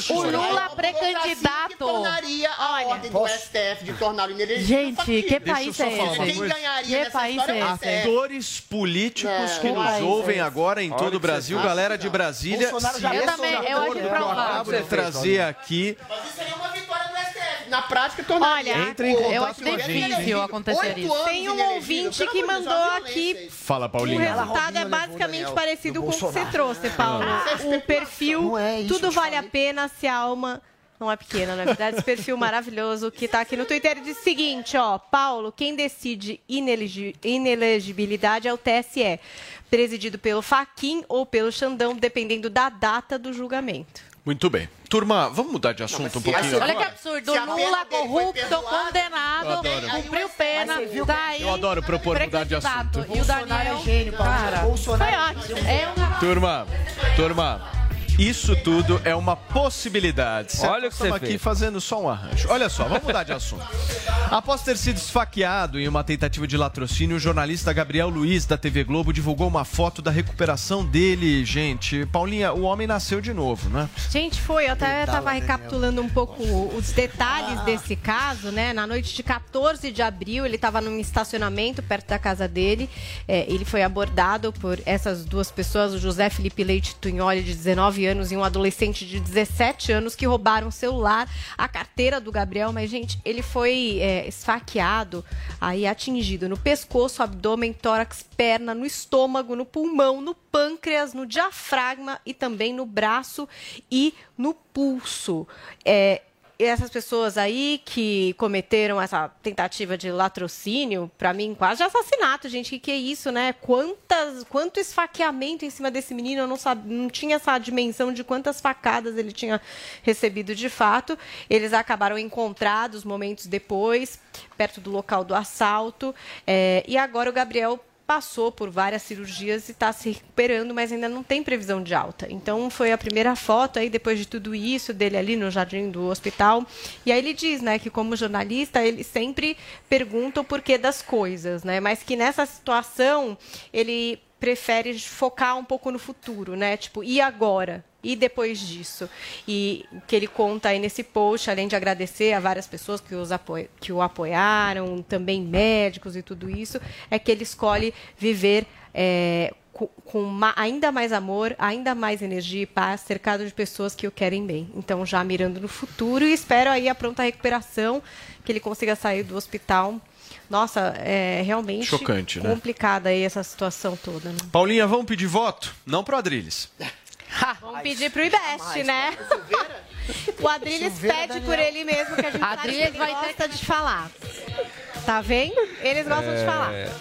O. Lula pré-candidato! a ordem do STF de tornar o inelegível Gente, que país só é esse? Quem ganharia Que nessa país história é é STF. Atores políticos Não, que nos ouvem agora em Olha todo o Brasil, vocês galera de Brasília, Bolsonaro se já Eu é também, eu acho que provável. acabo de trazer aqui Mas isso seria uma vitória do STF. Na prática, tornaria. Olha, Entre em o- eu contato acho com a gente. difícil acontecer isso. Tem um ouvinte que mandou é aqui isso. Fala, O Paulinho. resultado é o basicamente parecido do com o que você trouxe, Paulo. Ah. O perfil, é isso, tudo vale a pena se a alma não é pequena, na verdade. Esse perfil maravilhoso que tá aqui no Twitter diz o seguinte, ó. Paulo, quem decide inelegi- inelegibilidade é o TSE, presidido pelo Faquin ou pelo Xandão, dependendo da data do julgamento. Muito bem. Turma, vamos mudar de assunto um se- pouquinho Olha que absurdo, Lula corrupto, condenado, cumpriu pena, tá aí. Eu adoro propor mudar de assunto. E o Daniel, é gênio, Paulo. cara, Bolsonaro foi ótimo. É uma... Turma, turma, Isso tudo é uma possibilidade. certo? Olha o que Estamos você aqui fez. fazendo só um arranjo. Olha só, vamos mudar de assunto. Após ter sido esfaqueado em uma tentativa de latrocínio, o jornalista Gabriel Luiz, da TV Globo, divulgou uma foto da recuperação dele, gente. Paulinha, o homem nasceu de novo, né? Gente, foi. Eu até estava recapitulando um pouco os detalhes desse caso, né? Na noite de 14 de abril, ele estava num estacionamento perto da casa dele. É, ele foi abordado por essas duas pessoas, o José Felipe Leite Tunholi, de 19 anos, e um adolescente de 17 anos, que roubaram o celular, a carteira do Gabriel. Mas, gente, ele foi é, esfaqueado, aí atingido no pescoço, abdômen, tórax, perna, no estômago, no pulmão, no pâncreas, no diafragma e também no braço e no pulso. É, essas pessoas aí que cometeram essa tentativa de latrocínio, pra mim, quase assassinato, gente. Que que é isso, né? Quantas, quanto esfaqueamento em cima desse menino. Eu não, sabia, não tinha essa dimensão de quantas facadas ele tinha recebido de fato. Eles acabaram encontrados momentos depois, perto do local do assalto. É, e agora o Gabriel passou por várias cirurgias e está se recuperando, mas ainda não tem previsão de alta. Então foi a primeira foto aí depois de tudo isso dele ali no jardim do hospital. E aí ele diz, né, que como jornalista ele sempre pergunta o porquê das coisas, né? Mas que nessa situação ele prefere focar um pouco no futuro, né? Tipo, e agora? E depois disso? E o que ele conta aí nesse post, além de agradecer a várias pessoas que, os apo- que o apoiaram, também médicos e tudo isso, é que ele escolhe viver é, co- com ma- ainda mais amor, ainda mais energia e paz, cercado de pessoas que o querem bem. Então, já mirando no futuro e espero aí a pronta recuperação, que ele consiga sair do hospital. Nossa, é realmente Chocante, né? complicada aí essa situação toda. Né? Paulinha, vamos pedir voto? Não pro Adrilles. Vamos pedir pro IBEST, né? o Adriles Silveira, pede Daniel. por ele mesmo, que a gente sabe que Adriles ele vai ter gosta de falar. Tá vendo? Eles gostam de falar. É.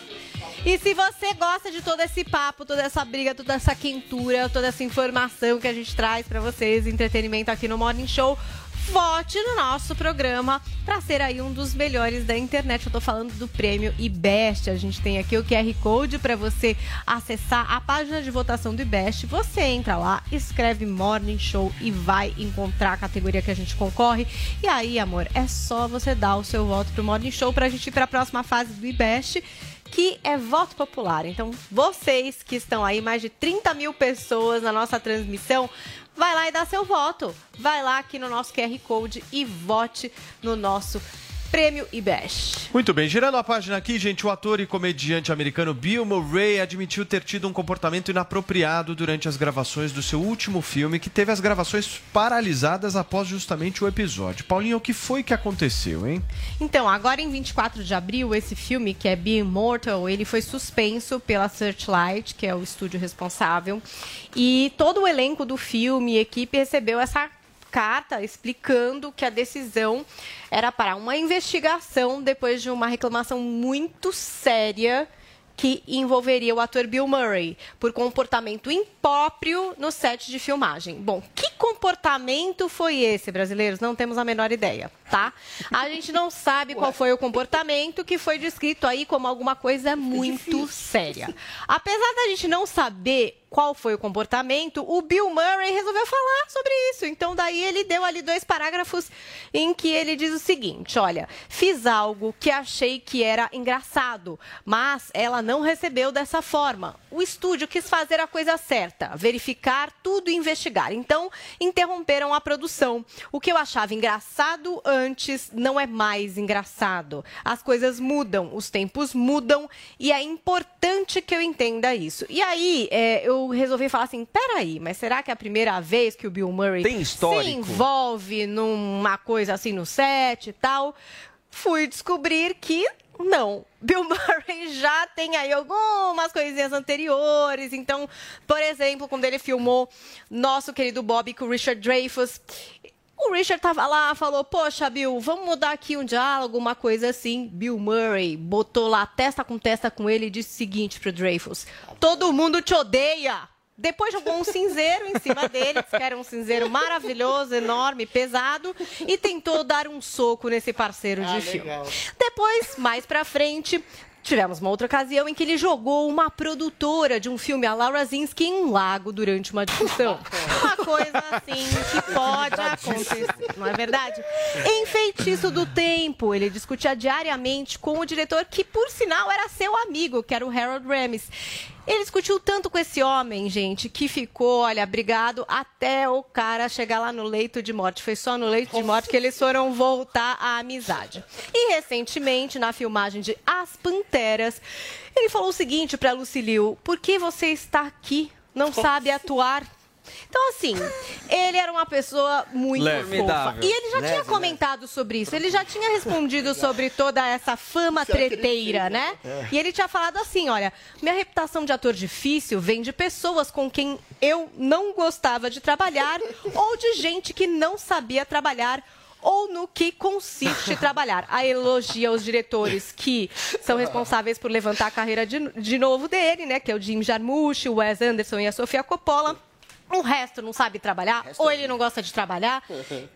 E se você gosta de todo esse papo, toda essa briga, toda essa quentura, toda essa informação que a gente traz pra vocês, entretenimento aqui no Morning Show, vote no nosso programa pra ser aí um dos melhores da internet. Eu tô falando do prêmio IBEST. A gente tem aqui o QR Code pra você acessar a página de votação do IBEST. Você entra lá, escreve Morning Show e vai encontrar a categoria que a gente concorre. E aí, amor, é só você dar o seu voto pro Morning Show pra gente ir pra próxima fase do IBEST que é voto popular. Então, vocês que estão aí, mais de 30 mil pessoas na nossa transmissão, vai lá e dá seu voto. Vai lá aqui no nosso QR Code e vote no nosso prêmio IBEST. Muito bem, girando a página aqui, gente, o ator e comediante americano Bill Murray admitiu ter tido um comportamento inapropriado durante as gravações do seu último filme, que teve as gravações paralisadas após justamente o episódio. Paulinho, o que foi que aconteceu, hein? Então, agora em 24 de abril, esse filme, que é Be Immortal, ele foi suspenso pela Searchlight, que é o estúdio responsável. E todo o elenco do filme e equipe recebeu essa carta explicando que a decisão era para uma investigação depois de uma reclamação muito séria que envolveria o ator Bill Murray por comportamento impróprio no set de filmagem. Bom, que comportamento foi esse, brasileiros? Não temos a menor ideia, tá? A gente não sabe qual foi o comportamento que foi descrito aí como alguma coisa muito séria. Apesar da gente não saber qual foi o comportamento, o Bill Murray resolveu falar sobre isso. Então, daí ele deu ali dois parágrafos em que ele diz o seguinte: olha, fiz algo que achei que era engraçado, mas ela não recebeu dessa forma. O estúdio quis fazer a coisa certa, verificar tudo e investigar. Então, interromperam a produção. O que eu achava engraçado antes não é mais engraçado. As coisas mudam, os tempos mudam e é importante que eu entenda isso. E aí, é, eu resolvi falar assim: peraí, mas será que é a primeira vez que o Bill Murray se envolve numa coisa assim no set e tal? Fui descobrir que não. Bill Murray já tem aí algumas coisinhas anteriores. Então, por exemplo, quando ele filmou nosso querido Bob com o Richard Dreyfuss, o Richard tava lá, falou: Poxa, Bill, vamos mudar aqui um diálogo, uma coisa assim. Bill Murray botou lá testa com testa com ele e disse o seguinte pro Dreyfus: Todo mundo te odeia. Depois jogou um cinzeiro em cima dele, que era um cinzeiro maravilhoso, enorme, pesado, e tentou dar um soco nesse parceiro de Ah, filme. legal. Depois, mais pra frente, Tivemos uma outra ocasião em que ele jogou uma produtora de um filme, a Laura Zinsky, em um lago durante uma discussão. Uma coisa assim que pode acontecer, não é verdade? Em Feitiço do Tempo, ele discutia diariamente com o diretor, que por sinal era seu amigo, que era o Harold Ramis. Ele discutiu tanto com esse homem, gente, que ficou, olha, brigado até o cara chegar lá no leito de morte. Foi só no leito de morte que eles foram voltar à amizade. E recentemente, na filmagem de As Panteras, ele falou o seguinte para Lucilio: Por que você está aqui? Não sabe atuar? Então, assim, ele era uma pessoa muito Leve. fofa. Formidável. E ele já Leve, tinha né? comentado sobre isso. Ele já tinha respondido sobre toda essa fama treteira, né? É. E ele tinha falado assim: olha, minha reputação de ator difícil vem de pessoas com quem eu não gostava de trabalhar ou de gente que não sabia trabalhar ou no que consiste trabalhar. A elogia os diretores que são responsáveis por levantar a carreira de, de novo dele, né? Que é o Jim Jarmusch, o Wes Anderson e a Sofia Coppola. O resto não sabe trabalhar, ou ele não gosta de trabalhar.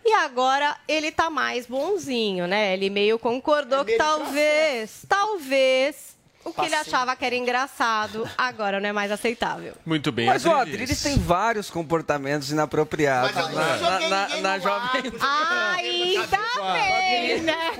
E agora ele tá mais bonzinho, né? Ele meio concordou que talvez, talvez, o que ele achava que era engraçado, agora não é mais aceitável. Muito bem, Mas o Adriles. Tem vários comportamentos inapropriados Mas eu não na, joguei na, na no jovem. Ainda bem, né?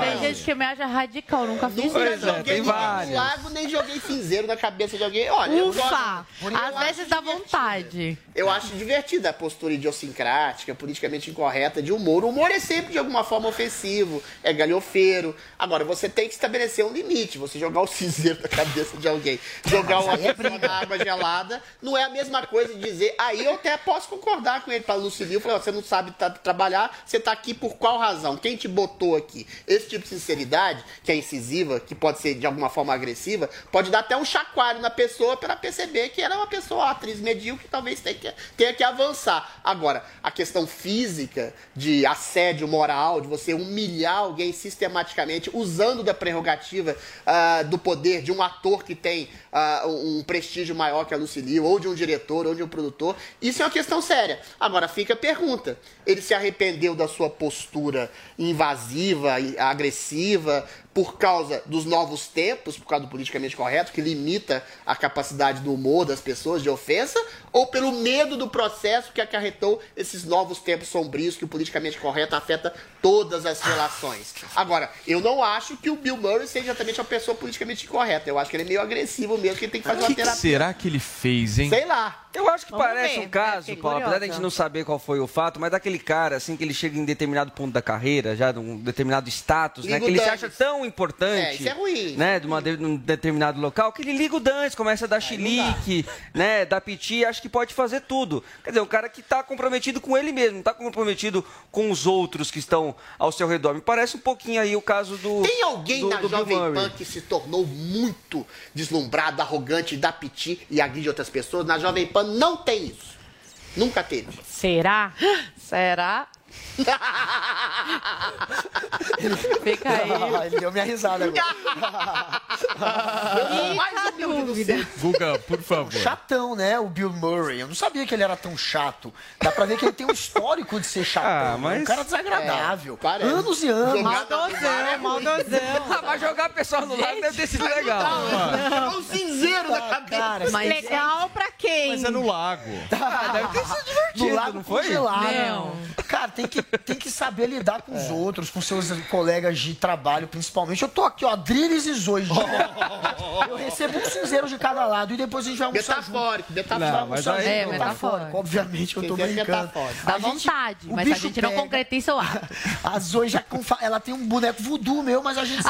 Tem gente que me acha radical, nunca fiz Nunca isso. joguei no lago, nem joguei cinzeiro na cabeça de alguém. Olha, eu Ufa! Às vezes dá vontade. Eu acho divertida a postura idiosincrática, politicamente incorreta de humor. O humor é sempre de alguma forma ofensivo, é galhofeiro. Agora, você tem que estabelecer um limite. Você jogar o cinzeiro na cabeça de alguém, jogar uma pessoa na água gelada, não é a mesma coisa de dizer. Aí eu até posso concordar com ele para Lucilio. Falei, você não sabe tra- trabalhar, você tá aqui por qual razão? Quem te botou aqui? Esse tipo de sinceridade, que é incisiva, que pode ser de alguma forma agressiva, pode dar até um chacoalho na pessoa para perceber que ela é uma pessoa, uma atriz medíocre, talvez tenha que, tenha que avançar. Agora, a questão física de assédio moral, de você humilhar alguém sistematicamente, usando da prerrogativa ah, do poder de um ator que tem ah, um prestígio maior que a Lucilio, ou de um diretor, ou de um produtor, isso é uma questão séria. Agora, fica a pergunta: ele se arrependeu da sua postura invasiva, e agressiva, por causa dos novos tempos, por causa do politicamente correto, que limita a capacidade do humor das pessoas de ofensa, ou pelo medo do processo que acarretou esses novos tempos sombrios que o politicamente correto afeta todas as relações. Agora, eu não acho que o Bill Murray seja exatamente uma pessoa politicamente incorreta. Eu acho que ele é meio agressivo mesmo, que ele tem que fazer O uma que, que terapia. será que ele fez, hein? Sei lá. Eu acho que Vamos parece ver, um né? caso, Fiquei Paulo, apesar da gente não saber qual foi o fato, mas daquele cara, assim, que ele chega em determinado ponto da carreira, já de um determinado status, né? Liga Que o ele se acha tão importante. É, isso é ruim. Né? De, uma, de um determinado local, que ele liga o Dantes, começa a dar chilique, né? Dar piti, acho que pode fazer tudo. Quer dizer, um cara que tá comprometido com ele mesmo, não tá comprometido com os outros que estão ao seu redor. Me parece um pouquinho aí o caso do. Tem alguém do, na do Jovem. Pan que se tornou muito deslumbrado, arrogante, dá piti e agride outras pessoas? Na Jovem Pan não tem isso. Nunca teve. Será? Será? Fica aí. Ele deu minha risada agora. A dúvida. Guga, por favor. Chatão, né? O Bill Murray. Eu não sabia que ele era tão chato. Dá pra ver que ele tem um histórico de ser chatão. Ah, né? mas- Um cara desagradável. É, anos e anos. Maldosão, maldosão. Ah, mas jogar a pessoa no lago deve ter sido legal. Jogou um cinzeiro na cabeça. Cara, Mas legal pra quem? Mas é no lago. Ah, deve ter sido divertido, no lago não foi? congelado. Não. Cara, tem que, tem que saber lidar com os outros, com seus colegas de trabalho, principalmente. Eu tô aqui, ó, Drilis e Zoe. Eu recebo um cinzeiro de cada lado e depois a gente vai almoçar. Metafórico, metafórico. almoçar mas aí- É, metafórico. Obviamente, eu tô Cinzeiro brincando. Dá vontade, o mas a bicho gente não concretiza o ato. A Zoe já ela tem um boneco voodoo meu, mas a gente se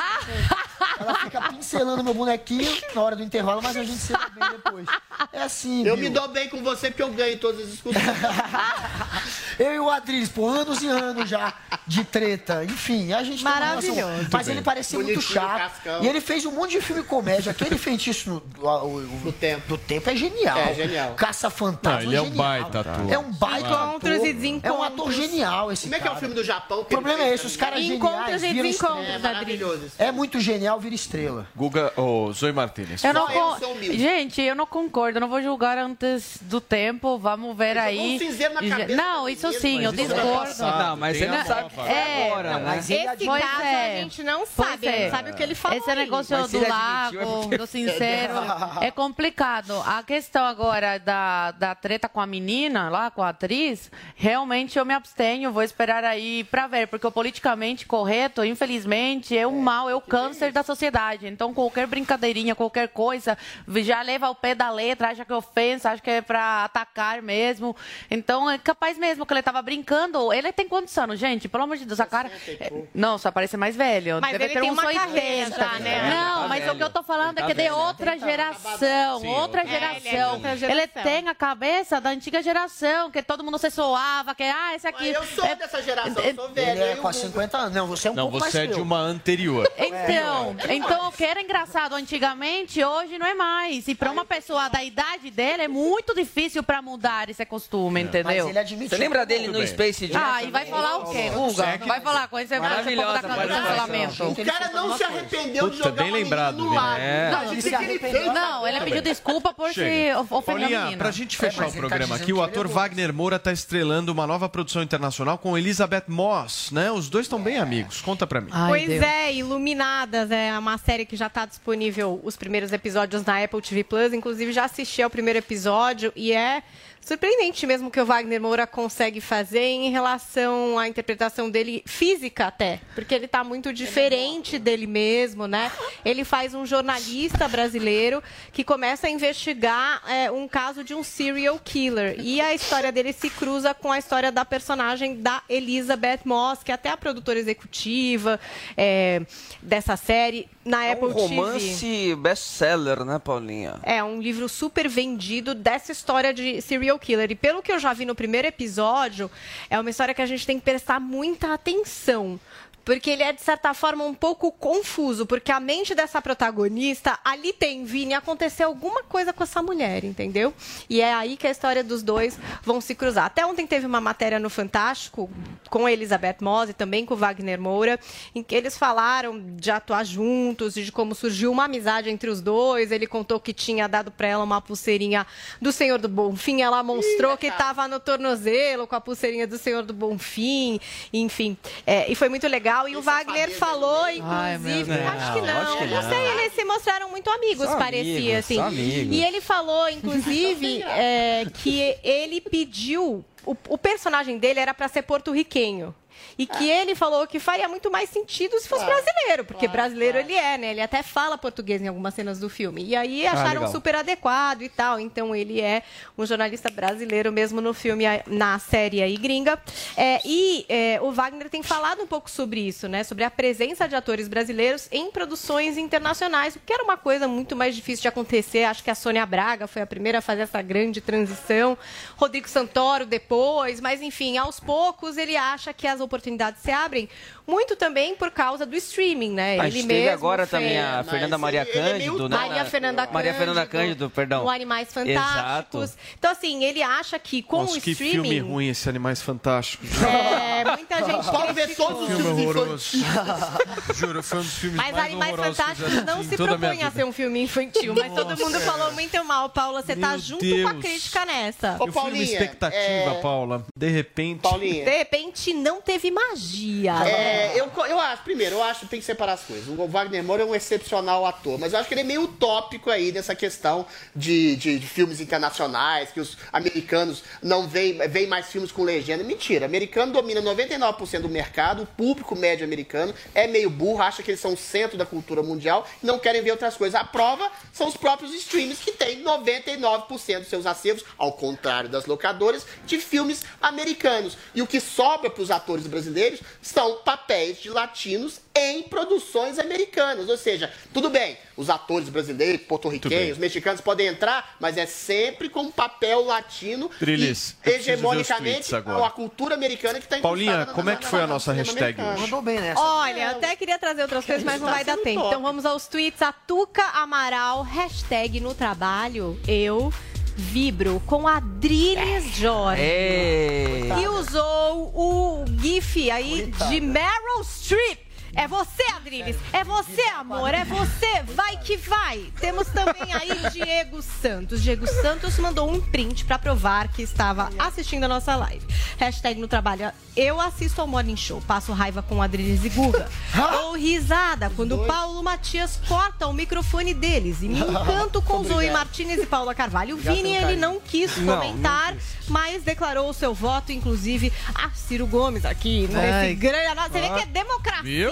Ela fica pincelando meu bonequinho na hora do intervalo, mas a gente se dá bem depois. É assim, Eu me dou bem com você porque eu ganho todas as discussões. Eu e o Adriles, por anos e anos já de treta. Enfim, a gente tem uma Maravilhoso. relação- Mas bem. ele parecia muito chato. cascão. E ele fez um monte de filme comédia. Aquele feitiço no, o, o- Do tempo. do tempo é genial. É, genial. Caça fantasma. Não, ele é um baita ator. É um baita Encontros ator. e É um ator genial esse Como é que é o filme do Japão? O problema é esse, os caras Encontros e viram desencontros, estrela. É maravilhoso. É muito genial, vira estrela. Guga, ô, Zoe Martinez. Eu não eu con- sou humilde. Gente, eu não concordo. Eu não vou julgar antes do tempo. Vamos ver aí. um cinzeiro na cabeça Não, isso sim, eu discordo. Passar. Não, mas Tem você não sabe foto É, Não, mas esse Pois caso é. a gente não sabe, é. não sabe o que ele falou. Esse aí. negócio Mas do ele lago, admitiu, é do sincero, é complicado. A questão agora da, da treta com a menina, lá com a atriz, realmente eu me abstenho, vou esperar aí pra ver, porque o politicamente correto, infelizmente, é o mal, é o câncer da sociedade. Então, qualquer brincadeirinha, qualquer coisa, já leva ao pé da letra, acha que é ofensa, acha que é pra atacar mesmo. Então, é capaz mesmo que ele tava brincando. Ele tem quantos anos, gente? Pelo amor de Deus, a cara. é- Não, só parece mais velho. Mas Deve ele ter tem uns uma 80. carreira já, né? Não, Tá mas o velho. que eu tô falando é Tá que é de velho. outra geração. Sim, outra É, ele é de geração. outra Ele geração. tem a cabeça da antiga geração, que todo mundo se soava, que, ah, esse aqui. eu sou é- dessa geração, é- eu sou velho. Ele é quase 50 anos. Não, você é um Não, pouco mais você é que de uma anterior. Então, então o que era engraçado antigamente, hoje não é mais. E para uma pessoa da idade dele é muito difícil para mudar esse costume, entendeu? Mas ele admitiu. Você lembra dele no. Space Jam? Ah, e vai falar o quê, Guga? Vai falar com esse Maravilhosa esse povo da cancelamento. O cara não se arrependeu de jogar bem uma lembrado, no lago. Vini. É. Não, ele pediu desculpa por se ofender a Paulinha, menina. pra gente fechar É, o tá programa aqui, o ator é Wagner Moura tá estrelando uma nova produção internacional com Elizabeth Moss, né? Os dois estão bem amigos. Conta pra mim. pois é, Iluminadas é uma série que já está disponível os primeiros episódios na Apple TV Plus. Inclusive já assisti ao primeiro episódio e é surpreendente mesmo o que o Wagner Moura consegue fazer em relação à interpretação dele física até, porque ele está muito diferente dele mesmo, né? Ele faz um jornalista brasileiro que começa a investigar é, um caso de um serial killer e a história dele se cruza com a história da personagem da Elizabeth Moss, que é até a produtora executiva é, dessa série na É Apple um TV. romance best-seller, né, Paulinha? É um livro super vendido dessa história de serial killer. E pelo que eu já vi no primeiro episódio, é uma história que a gente tem que prestar muita atenção. Porque ele é, de certa forma, um pouco confuso, porque a mente dessa protagonista, ali tem, Vini, aconteceu alguma coisa com essa mulher, entendeu? E é aí que a história dos dois vão se cruzar. Até ontem teve uma matéria no Fantástico com Elizabeth Moss e também com Wagner Moura, em que eles falaram de atuar juntos, de como surgiu uma amizade entre os dois. Ele contou que tinha dado para ela uma pulseirinha do Senhor do Bonfim, ela mostrou que estava no tornozelo com a pulseirinha do Senhor do Bonfim, enfim. É, e foi muito legal. E o Wagner falou, Ai, inclusive, Deus. acho que Não, não, acho que não não. sei, eles se mostraram muito amigos, Só parecia, amigos, assim. amigos. E ele falou, inclusive, é, que ele pediu. O, o personagem dele era para ser porto-riquenho. E que ele falou que faria muito mais sentido se fosse brasileiro, porque brasileiro ele é, né? Ele até fala português em algumas cenas do filme. E aí acharam legal. super adequado e tal. Então ele é um jornalista brasileiro mesmo no filme, na série aí gringa. É, e é, o Wagner tem falado um pouco sobre isso, né? Sobre a presença de atores brasileiros em produções internacionais, o que era uma coisa muito mais difícil de acontecer. Acho que a Sônia Braga foi a primeira a fazer essa grande transição. Rodrigo Santoro depois, mas enfim, aos poucos ele acha que as oportunidades se abrem muito também por causa do streaming, né? A ele teve mesmo agora fez- também a Fernanda Maria Cândido, né? Maria Fernanda Maria Fernanda Cândido, Cândido, perdão. O Animais Fantásticos. Exato. Então, assim, ele acha que com Nossa, o que filme streaming. ruim esse Animais Fantásticos. É, muita gente Pode ver todos os Filme filmes horroroso. infantis. Juro, foi um dos filmes Mas mais Animais horrorosos Fantásticos não se propõe a ser um filme infantil, mas todo mundo Nossa. falou muito mal. Paula, você tá Meu junto com a Deus. crítica nessa. Eu fui numa expectativa, é- Paula. De repente. Paulinha. De repente, não teve magia. É, eu, eu acho, primeiro, eu acho que tem que separar as coisas. O Wagner Moura é um excepcional ator, mas eu acho que ele é meio utópico aí nessa questão de, de, de filmes internacionais, que os americanos não veem, veem mais filmes com legenda. Mentira, americano domina 99% do mercado, o público médio americano é meio burro, acha que eles são o centro da cultura mundial e não querem ver outras coisas. A prova são os próprios streams que têm 99% dos seus acervos, ao contrário das locadoras, de filmes americanos. E o que sobra para os atores brasileiros são papéis de latinos em produções americanas. Ou seja, tudo bem, os atores brasileiros, porto-riquenhos, mexicanos podem entrar, mas é sempre com papel latino Trilis, e hegemonicamente a cultura americana que está Paulinha, como é que foi a nossa hashtag hoje? Mandou bem nessa. Olha, até queria trazer outras coisas, mas não vai dar tempo. Então vamos aos tweets. A Tuca Amaral, hashtag no trabalho, eu vibro com Adriles Jorge. Ei. E usou o GIF aí de Meryl Streep É você, Adriles. É você, amor. É você. Vai que vai. Temos também aí Diego Santos. Diego Santos mandou um print pra provar que estava assistindo a nossa live. Hashtag no trabalho. Eu assisto ao Morning Show. Passo raiva com Adriles e Guga. Ou risada quando Paulo Matias corta o microfone deles. E me encanto com Zoe Martinez e Paula Carvalho. O Vini, ele não quis Não, comentar, não mas declarou o seu voto, inclusive, a Ciro Gomes aqui. Nesse Ai. grande... Você vê que é democracia.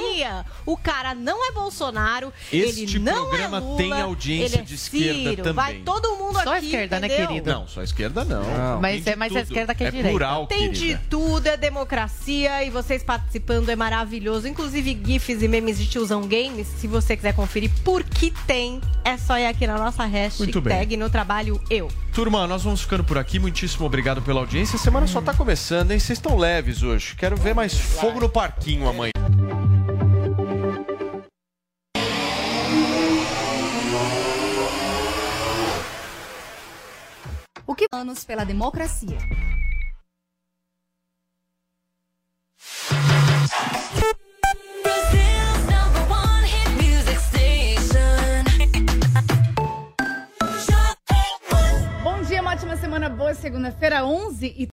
O cara não é Bolsonaro, Este ele não programa é Lula, tem audiência ele é de esquerda Ciro. também. Vai todo mundo Só aqui, esquerda, né, entendeu? querido? Não, só a esquerda não. Mas Tem é mais a esquerda que a é direita. plural, Tem querida. de tudo, é democracia e vocês participando é maravilhoso. Inclusive GIFs e memes de tiozão games, se você quiser conferir por que tem, é só ir aqui na nossa hashtag no trabalho eu. Turma, nós vamos ficando por aqui. Muitíssimo obrigado pela audiência. A semana só tá começando, hein? Vocês estão leves hoje. Quero ver mais fogo no parquinho amanhã. O que anos pela democracia? Bom dia, uma ótima semana boa. Segunda-feira, 11 e